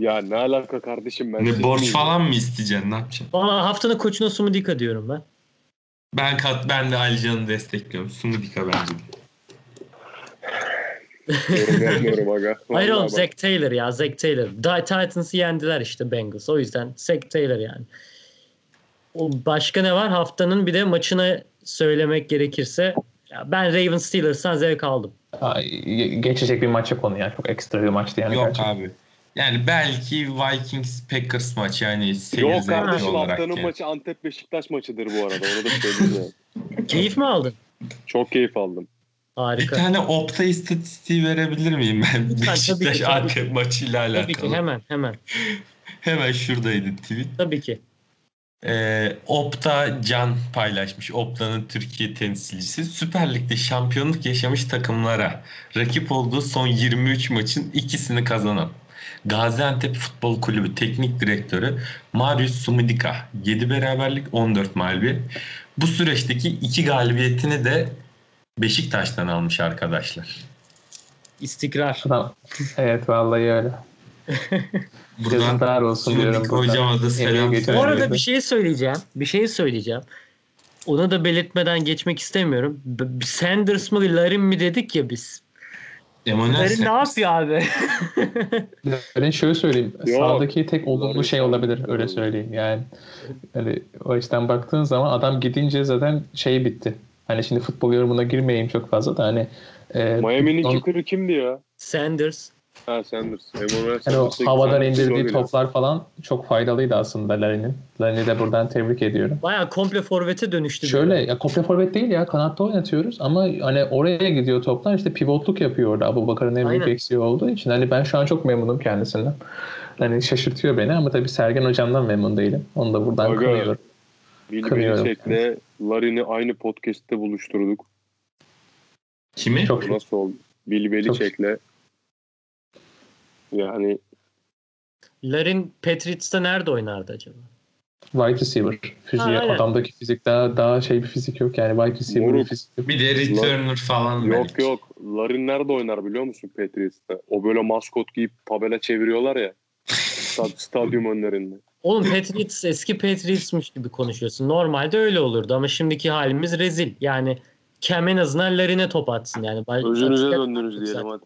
Ya ne alaka kardeşim ben. Ne Çetin borç miyim? falan mı isteyeceksin? Ne yapacaksın? Valla haftanın koçuna Sumudika diyorum ben. Ben kat ben de Alican'ı destekliyorum. Sumudika bence. Yorum yapmıyorum aga. Hayır oğlum Vallahi bak. Zach Taylor ya Zach Taylor. Di- Titans'ı yendiler işte Bengals. O yüzden Zach Taylor yani. O başka ne var? Haftanın bir de maçını söylemek gerekirse ya ben Ravens Steelers'tan zevk aldım. Ge- geçecek bir maç yok onun ya. Çok ekstra bir maçtı yani. Yok gerçekten. abi. Yani belki Vikings Packers maçı yani seyir Yok kardeşim haftanın yani. maçı Antep Beşiktaş maçıdır bu arada. Onu da söyleyeyim. Keyif mi aldın? Çok keyif aldım. Bir Harika. tane Opta istatistiği verebilir miyim ben? Lütfen, Beşiktaş Antep maçıyla alakalı. Tabii ki hemen hemen. Hemen şuradaydı tweet. Tabii ki. Ee, Opta Can paylaşmış. Opta'nın Türkiye temsilcisi. Süper Lig'de şampiyonluk yaşamış takımlara rakip olduğu son 23 maçın ikisini kazanan Gaziantep Futbol Kulübü Teknik Direktörü Marius Sumidika 7 beraberlik 14 mağlubiyet. Bu süreçteki iki galibiyetini de Beşiktaş'tan almış arkadaşlar. İstikrar. Evet vallahi öyle. Yazıklar olsun diyorum buradan. hocama da selam Bu arada bir şey söyleyeceğim. Bir şey söyleyeceğim. Onu da belirtmeden geçmek istemiyorum. B- Sanders mı Larin mi dedik ya biz. Emanuel Larin sen- ne yapıyor abi? Ben şöyle söyleyeyim. Yok. Sağdaki tek olumlu şey olabilir öyle söyleyeyim. Yani hani o açıdan baktığın zaman adam gidince zaten şey bitti. Hani şimdi futbol yorumuna girmeyeyim çok fazla da hani e, Miami'nin kicker'ı kimdi ya? Sanders. Ha Sanders. Emmanuel Yani o havadan indirdiği toplar falan çok faydalıydı aslında Larin'in. Larin'i de buradan tebrik ediyorum. Bayağı komple forvete dönüştü. Şöyle ya komple forvet değil ya kanatta oynatıyoruz ama hani oraya gidiyor toplar işte pivotluk yapıyor orada Abu Bakar'ın en büyük eksiği olduğu için. Hani ben şu an çok memnunum kendisinden. Hani şaşırtıyor beni ama tabii Sergen hocamdan memnun değilim. Onu da buradan Aga. kınıyorum. Kınıyorum. Belichick'le Larin'i aynı podcast'te buluşturduk. Kimi? Çok Nasıl oldu? Bill Belichick'le yani Larin Patriots'ta nerede oynardı acaba? wide receiver. Fiziği, Ha, aynen. adamdaki fizik daha daha şey bir fizik yok yani wide receiver bir Moruk. fizik yok. Bir de returner falan yok belki. yok. Larin nerede oynar biliyor musun Patriots'ta? O böyle maskot giyip tabela çeviriyorlar ya. Stad, stadyum önlerinde. Oğlum Patriots eski Patriots'mış gibi konuşuyorsun. Normalde öyle olurdu ama şimdiki halimiz rezil. Yani Cam en azından Larin'e top atsın yani. Özünüze döndünüz diyelim hadi.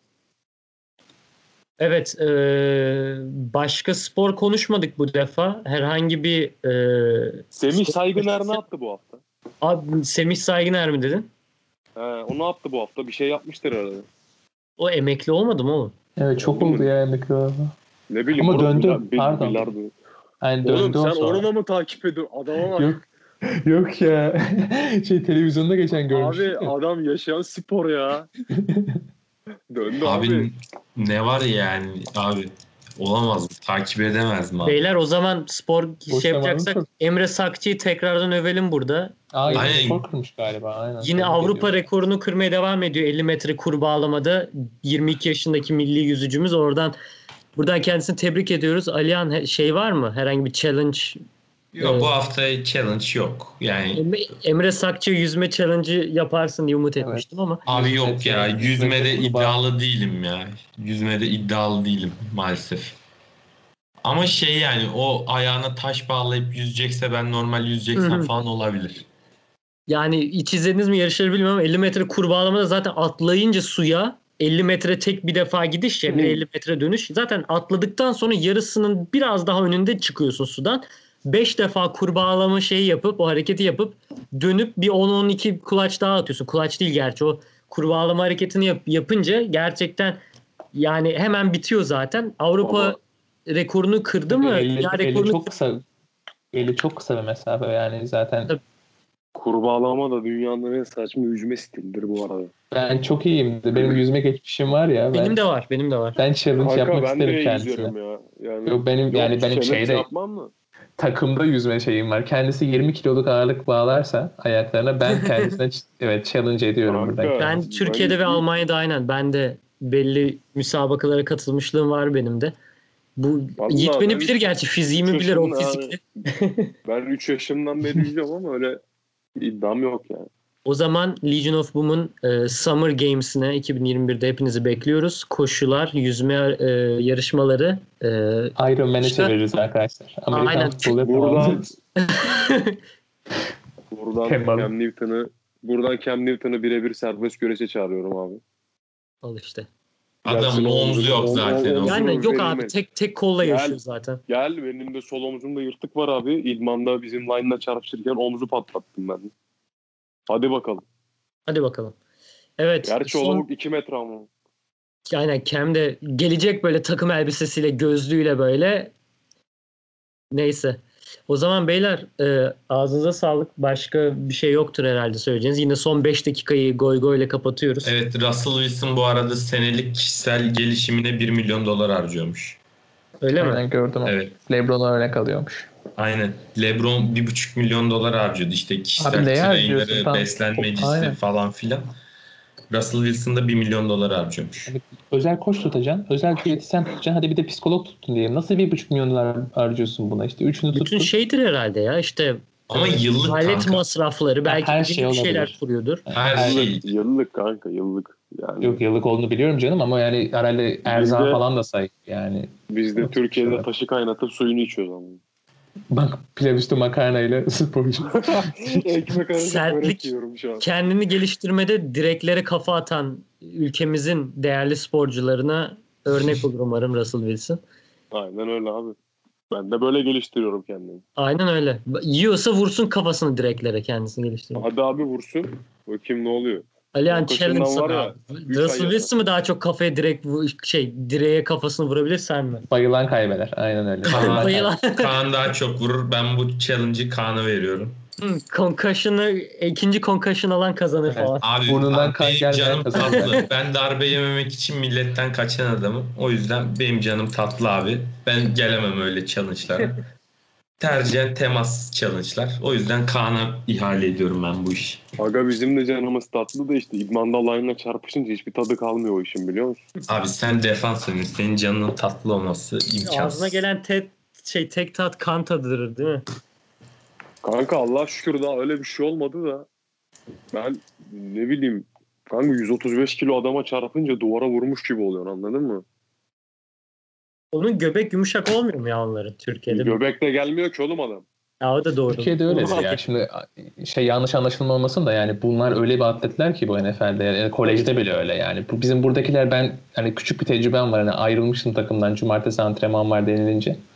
Evet, e, başka spor konuşmadık bu defa. Herhangi bir e, Semih Saygıner ne yaptı bu hafta? abi, Semih Saygıner mi dedin? He, o ne yaptı bu hafta? Bir şey yapmıştır herhalde. O emekli olmadı mı oğlum? Evet çok Oldu oldu ya emekli olarak. Ne bileyim. Ama oğlum, döndü, bil- pardon. bilardo. Yani Oğlum döndü o sen sonra. onu da mı takip ediyorsun? Adama bak. Yok. Yok ya. şey televizyonda geçen görmüştüm. Abi adam yaşayan spor ya. Döndü abi. Abi ne var yani abi olamaz mı? Takip edemez mi abi? Beyler o zaman spor Boş şey yapacaksak. Emre Sakçı'yı tekrardan övelim burada. Aa, yine Aynen. skor kırmış galiba. Aynen. Yine Tebrik Avrupa ediyorum. rekorunu kırmaya devam ediyor 50 metre kur bağlamada. 22 yaşındaki milli yüzücümüz oradan buradan kendisini tebrik ediyoruz. Alihan he- şey var mı? Herhangi bir challenge? Yok bu hafta challenge yok. Yani Emre, Emre Sakçı yüzme challenge'ı yaparsın diye umut Evet. etmiştim ama abi yok ya yüzmede iddialı değilim ya. Yüzmede iddialı değilim maalesef. Ama şey yani o ayağına taş bağlayıp yüzecekse ben normal yüzeceksem Hı hı. falan olabilir. yani hiç izlediniz mi yarışları bilmiyorum ama 50 metre kur bağlamada zaten atlayınca suya 50 metre tek bir defa gidiş ya bir Hı. 50 metre dönüş. Zaten atladıktan sonra yarısının biraz daha önünde çıkıyorsun sudan. 5 defa kur bağlama şeyi yapıp o hareketi yapıp dönüp bir 10-12 kulaç daha atıyorsun. Kulaç değil gerçi o kur bağlama hareketini yap- yapınca gerçekten yani hemen bitiyor zaten. Avrupa Ama- rekorunu kırdı mı? Eli, ya eli rekorunu çok kısa. Eli çok kısa bir mesafe yani zaten. Tabii. Kurbağalama da dünyanın en saçma yüzme stilidir bu arada. Ben çok iyiyim. Benim yüzme geçmişim var ya. Ben, benim de var, benim de var. ben challenge Kanka yapmak ben isterim de kendisine. ya. Yani, Yok benim Yok, yani benim şeyde yapmam mı? Takımda yüzme şeyim var. Kendisi 20 kiloluk ağırlık bağlarsa ayaklarına ben kendisine evet challenge ediyorum Kanka, burada. Ben Türkiye'de ve Almanya'da aynen. Ben de belli müsabakalara katılmışlığım var benim de. Bu Vallahi ben bilir gerçi fiziğimi bilir o yaşında fizikle. Ben 3 yaşımdan beri yüzüyorum ama öyle iddiam yok yani. O zaman Legion of Boom'un e, Summer Games'ine 2021'de hepinizi bekliyoruz. Koşular, yüzme e, yarışmaları. E, Ironman'i İşte- çeviririz arkadaşlar. Amerikan Aynen. Buradan buradan. Cam Newton'ı buradan Cam Newton'ı birebir serbest güreşe çağırıyorum abi. al işte. Adamın omzu yok zaten. omzu-. Yani yok verilmez. abi tek tek kolla Gel. yaşıyor zaten. Gel benim de sol omzumda yırtık var abi. İdman'da bizim line'la çarpışırken omzu patlattım ben. Hadi bakalım. Hadi bakalım. Evet. Gerçi son, lavuk 2 metre ama. aynen Cam de gelecek böyle takım elbisesiyle gözlüğüyle böyle. Neyse. O zaman beyler e, ağzınıza sağlık. Başka bir şey yoktur herhalde söyleyeceğiniz. Yine son 5 dakikayı goy goy ile kapatıyoruz. Evet Russell Wilson bu arada senelik kişisel gelişimine 1 milyon dolar harcıyormuş. Öyle mi? Aynen gördüm. Evet. Lebron'a örnek alıyormuş. Aynen. LeBron 1,5 milyon dolar harcıyordu işte kişisel Abi trainer'ı, tam? beslenmecisi Aynen. falan filan. Russell Wilson da 1 milyon dolar harcıyormuş. Hani özel koç tutacaksın, özel diyetisyen tutacaksın. Hadi bir de psikolog tuttun diyelim. Nasıl bir buçuk milyon dolar harcıyorsun buna? İşte üçünü Bütün tuttun. şeydir herhalde ya işte Ama yıllık alet kanka. masrafları belki Her bir şey şeyler olabilir. kuruyordur. Her Her- şey. Yıllık, yıllık kanka yıllık. Yani Yok yıllık olduğunu biliyorum canım ama yani herhalde erzağı Bizde- falan da say. Yani biz de Türkiye'de taşı kaynatıp suyunu içiyoruz ama. Bak pilav üstü makarnayla sporcu. Ekmek arası Sertlik. yiyorum şu an. Kendini geliştirmede direklere kafa atan ülkemizin değerli sporcularına örnek olur umarım Russell Wilson. Aynen öyle abi. Ben de böyle geliştiriyorum kendimi. Aynen öyle. Yiyorsa vursun kafasını direklere kendisini geliştirmek. Hadi abi vursun. Bakayım ne oluyor. Alihan ya, abi. Russell. Wilson mı daha çok kafaya direkt bu şey direğe kafasını vurabilir sen mi? Bayılan kaybeder. Aynen öyle. Kaan, Bayılan. Kaan daha çok vurur. Ben bu challenge'ı Kaan'a veriyorum. Hı, Concussion'ı ikinci concussion alan kazanır Evet. falan. Abi Burnundan kan canım tatlı. Ben darbe yememek için milletten kaçan adamım. O yüzden benim canım tatlı abi. Ben gelemem öyle challenge'lara. Tercihen temas challenge'lar. O yüzden Kaan'a ihale ediyorum ben bu işi. Aga bizim de canımız tatlı da işte idmanda line'la çarpışınca hiçbir tadı kalmıyor o işin biliyor musun? Abi sen defans oynuyorsun. Senin canının tatlı olması imkansız. Ağzına gelen tek şey tek tat kan tadıdır değil mi? Kanka Allah şükür daha öyle bir şey olmadı da ben ne bileyim kanka 135 kilo adama çarpınca duvara vurmuş gibi oluyor anladın mı? Onun göbek yumuşak olmuyor mu ya onların Türkiye'de? Göbekle gelmiyor ki oğlum adam. Ya o da doğru. Türkiye'de öyledir ya. Şimdi şey yanlış anlaşılma olmasın da yani bunlar öyle bir atletler ki bu NFL'de yani kolejde bile öyle yani. Bu bizim buradakiler ben hani küçük bir tecrübem var hani ayrılmıştım takımdan cumartesi antrenman var denilince.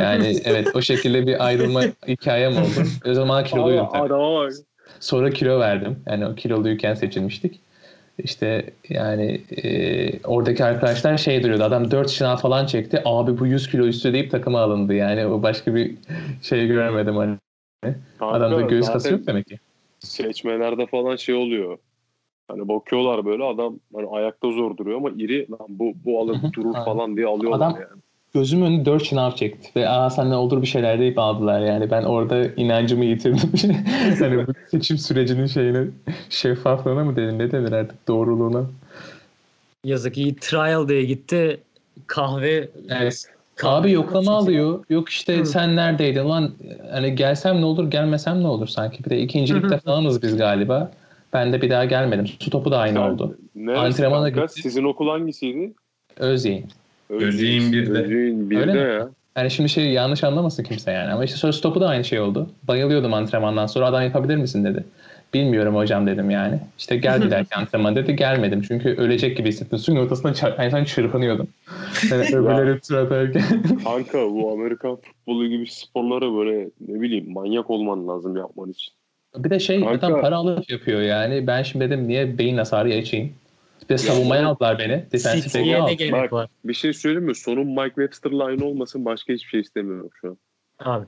Yani evet o şekilde bir ayrılma hikayem oldu. O zaman kiloluydum tabii. Sonra kilo verdim. Yani o kiloluyken seçilmiştik. İşte yani e, oradaki arkadaşlar şey duruyordu. Adam 4 şınav falan çekti. Abi bu 100 kilo üstü deyip takıma alındı. Yani o başka bir şey görmedim hani. Kanka, Adamda göğüs kası yok demek ki. Seçmelerde falan şey oluyor. Hani bakıyorlar böyle adam hani ayakta zor duruyor ama iri lan bu bu alır durur falan diye alıyorlar Adam- yani. Gözümün önünde 4 şınav çekti. Ve aa sen ne olur bir şeyler deyip aldılar. Yani ben orada inancımı yitirdim. hani bu seçim sürecinin şeyine şeffaflığına mı denir? Ne denir artık? Doğruluğuna. Yazık iyi trial diye gitti. Kahve Evet. kahve- Abi yoklama alıyor. Yok işte Hı. sen neredeydin lan? Hani gelsem ne olur gelmesem ne olur sanki. Bir de ikincilikte Hı falanız biz galiba. Ben de bir daha gelmedim. Su topu da aynı Sen- oldu. Neresi Antrenmana gitti. Sizin okul hangisiydi? Özyeğin. Özyeğin birde. Özyeğin birde Öyle mi? ya. Yani şimdi şey yanlış anlamasın kimse yani. Ama işte sonra stopu da aynı şey oldu. Bayılıyordum antrenmandan sonra adam yapabilir misin dedi. Bilmiyorum hocam dedim yani. İşte gel bir dahaki antrenman dedi. Gelmedim çünkü ölecek gibi hissettim. Suyun ortasında çar- yani sanki çırpınıyordum. Yani öbürleri tur atarken. Kanka bu Amerikan futbolu gibi sporları böyle ne bileyim manyak olman lazım yapman için. bir de şey Kanka- adam para alıp yapıyor yani. Ben şimdi dedim niye beyin hasarı geçeyim. De savunmaya Ya- aldılar beni. City'ye ne gerek Bak. var? Bir şey söyleyeyim mi? Sonun Mike Webster'la aynı olmasın başka hiçbir şey istemiyorum şu an. Abi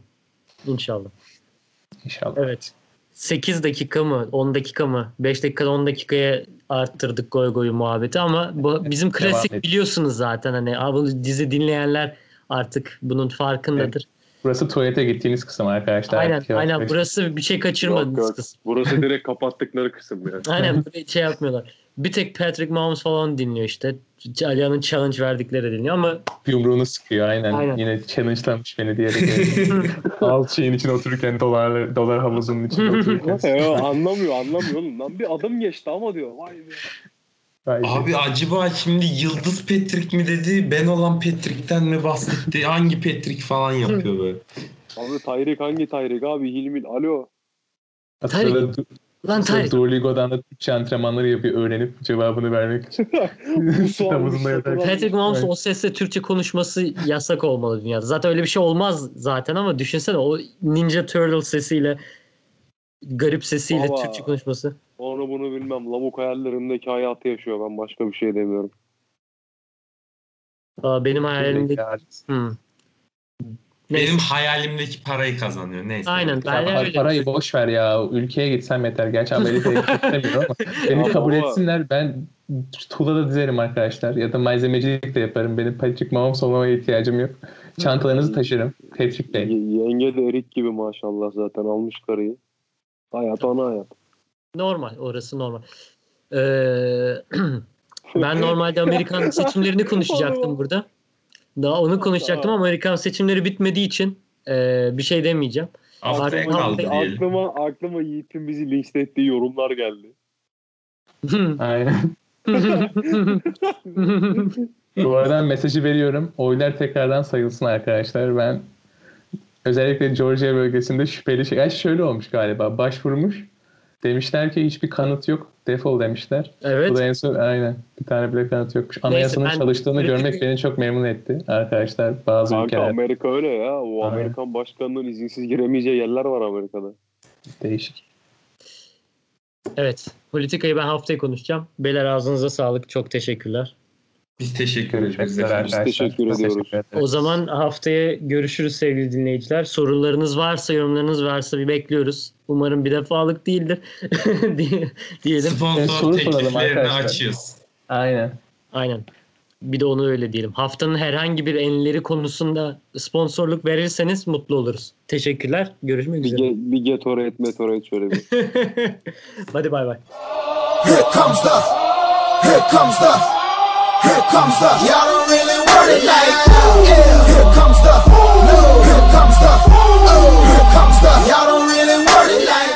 inşallah. İnşallah. Evet. 8 dakika mı 10 dakika mı 5 dakikada 10 dakikaya arttırdık goy goyu muhabbeti ama bu bizim klasik biliyorsunuz zaten hani abi bu dizi dinleyenler artık bunun farkındadır. Burası tuvalete gittiğiniz kısım arkadaşlar. Aynen Yok, aynen yok. burası bir şey Yok, kaçırmadınız yok. kız. Burası direkt kapattıkları kısım ya. Aynen böyle şey yapmıyorlar. Bir tek Patrick Mahomes falan dinliyor işte. Alia'nın challenge verdikleri dinliyor ama Yumruğunu sıkıyor aynen. Aynen. Yine challenge'lamış beni diyerek. Alt şeyin için otururken dolar dolar havuzunun içinde otururken. Yo, anlamıyor anlamıyor oğlum. Lan bir adım geçti ama diyor. Vay be. Vay be. Abi acaba şimdi Yıldız Patrick mi dedi, ben olan Patrick'ten mi bahsetti? Hangi Patrick falan yapıyor böyle. Abi Tyreek hangi Tyreek abi? Hilmil. Alo. Aslında lan sonra Tarık Duolingo'dan da Türkçe antrenmanları yapıyor öğrenip cevabını vermek için. satılan- Patrick Mahomes o sesle Türkçe konuşması yasak olmalı dünyada. Zaten öyle bir şey olmaz zaten ama düşünsene o Ninja Turtle sesiyle garip sesiyle Baba. Türkçe konuşması. Onu bunu bilmem. Lavuk hayallerindeki hayatı yaşıyor. Ben başka bir şey demiyorum. Aa, benim hayalimde Hmm. Neyse. Benim hayalimdeki parayı kazanıyor. Neyse. Aynen ben de öyle. parayı boş ver ya. Ülkeye gitsem yeter. Gerçi Amerika'ya gitmek istemiyorum ama beni Ama kabul etsinler. Ben tuğlada dizerim arkadaşlar. Ya da malzemecilik de yaparım. Benim Patrick Mahomes olmaya ihtiyacım yok. Çantalarınızı taşırım. Patrick Bey. Y- yenge de erik gibi maşallah zaten almış karıyı. Hayat ana hayat. Normal orası normal. Ee, ben normalde Amerikan seçimlerini konuşacaktım burada. Daha onu konuşacaktım ama Amerikan seçimleri bitmediği için e, bir şey demeyeceğim. Haftaya Artık- kaldı diyelim. Aklıma, aklıma Yiğit'in bizi linçlettiği yorumlar geldi. Aynen. Bu arada mesajı veriyorum. Oylar tekrardan sayılsın arkadaşlar. Ben özellikle Georgia bölgesinde şüpheli şey. Yani şöyle olmuş galiba. Başvurmuş. Demişler ki hiçbir kanıt yok. Defol demişler. evet. Bu da en son aynen. Bir tane bile kanıt yokmuş. Anayasanın ben- çalıştığını görmek beni çok memnun etti arkadaşlar. Bazı Kanka ülkeler Amerika öyle ya. O Aynen. Amerikan başkanının izinsiz giremeyeceği yerler var Amerika'da. değişik. Evet. Politikayı ben haftaya konuşacağım. Beyler ağzınıza sağlık. Çok teşekkürler. Biz teşekkür ederiz. Arkadaşlar. teşekkür ediyoruz. O zaman haftaya görüşürüz sevgili dinleyiciler. Sorularınız varsa, yorumlarınız varsa bir bekliyoruz. Umarım bir defalık değildir diye- diyelim. Sponsor tekliflerini açıyoruz. Aynen. Aynen. Bir de onu öyle diyelim. Haftanın herhangi bir enleri konusunda sponsorluk verirseniz mutlu oluruz. Teşekkürler. Görüşmek Bir, üzere. ge, bir Gatorade Metorade şöyle bir. Hadi bay bay. Here comes the, here comes the, Here comes the y'all don't really work it like yeah. Here comes the no. Here comes the oh. Here comes the y'all don't really work it like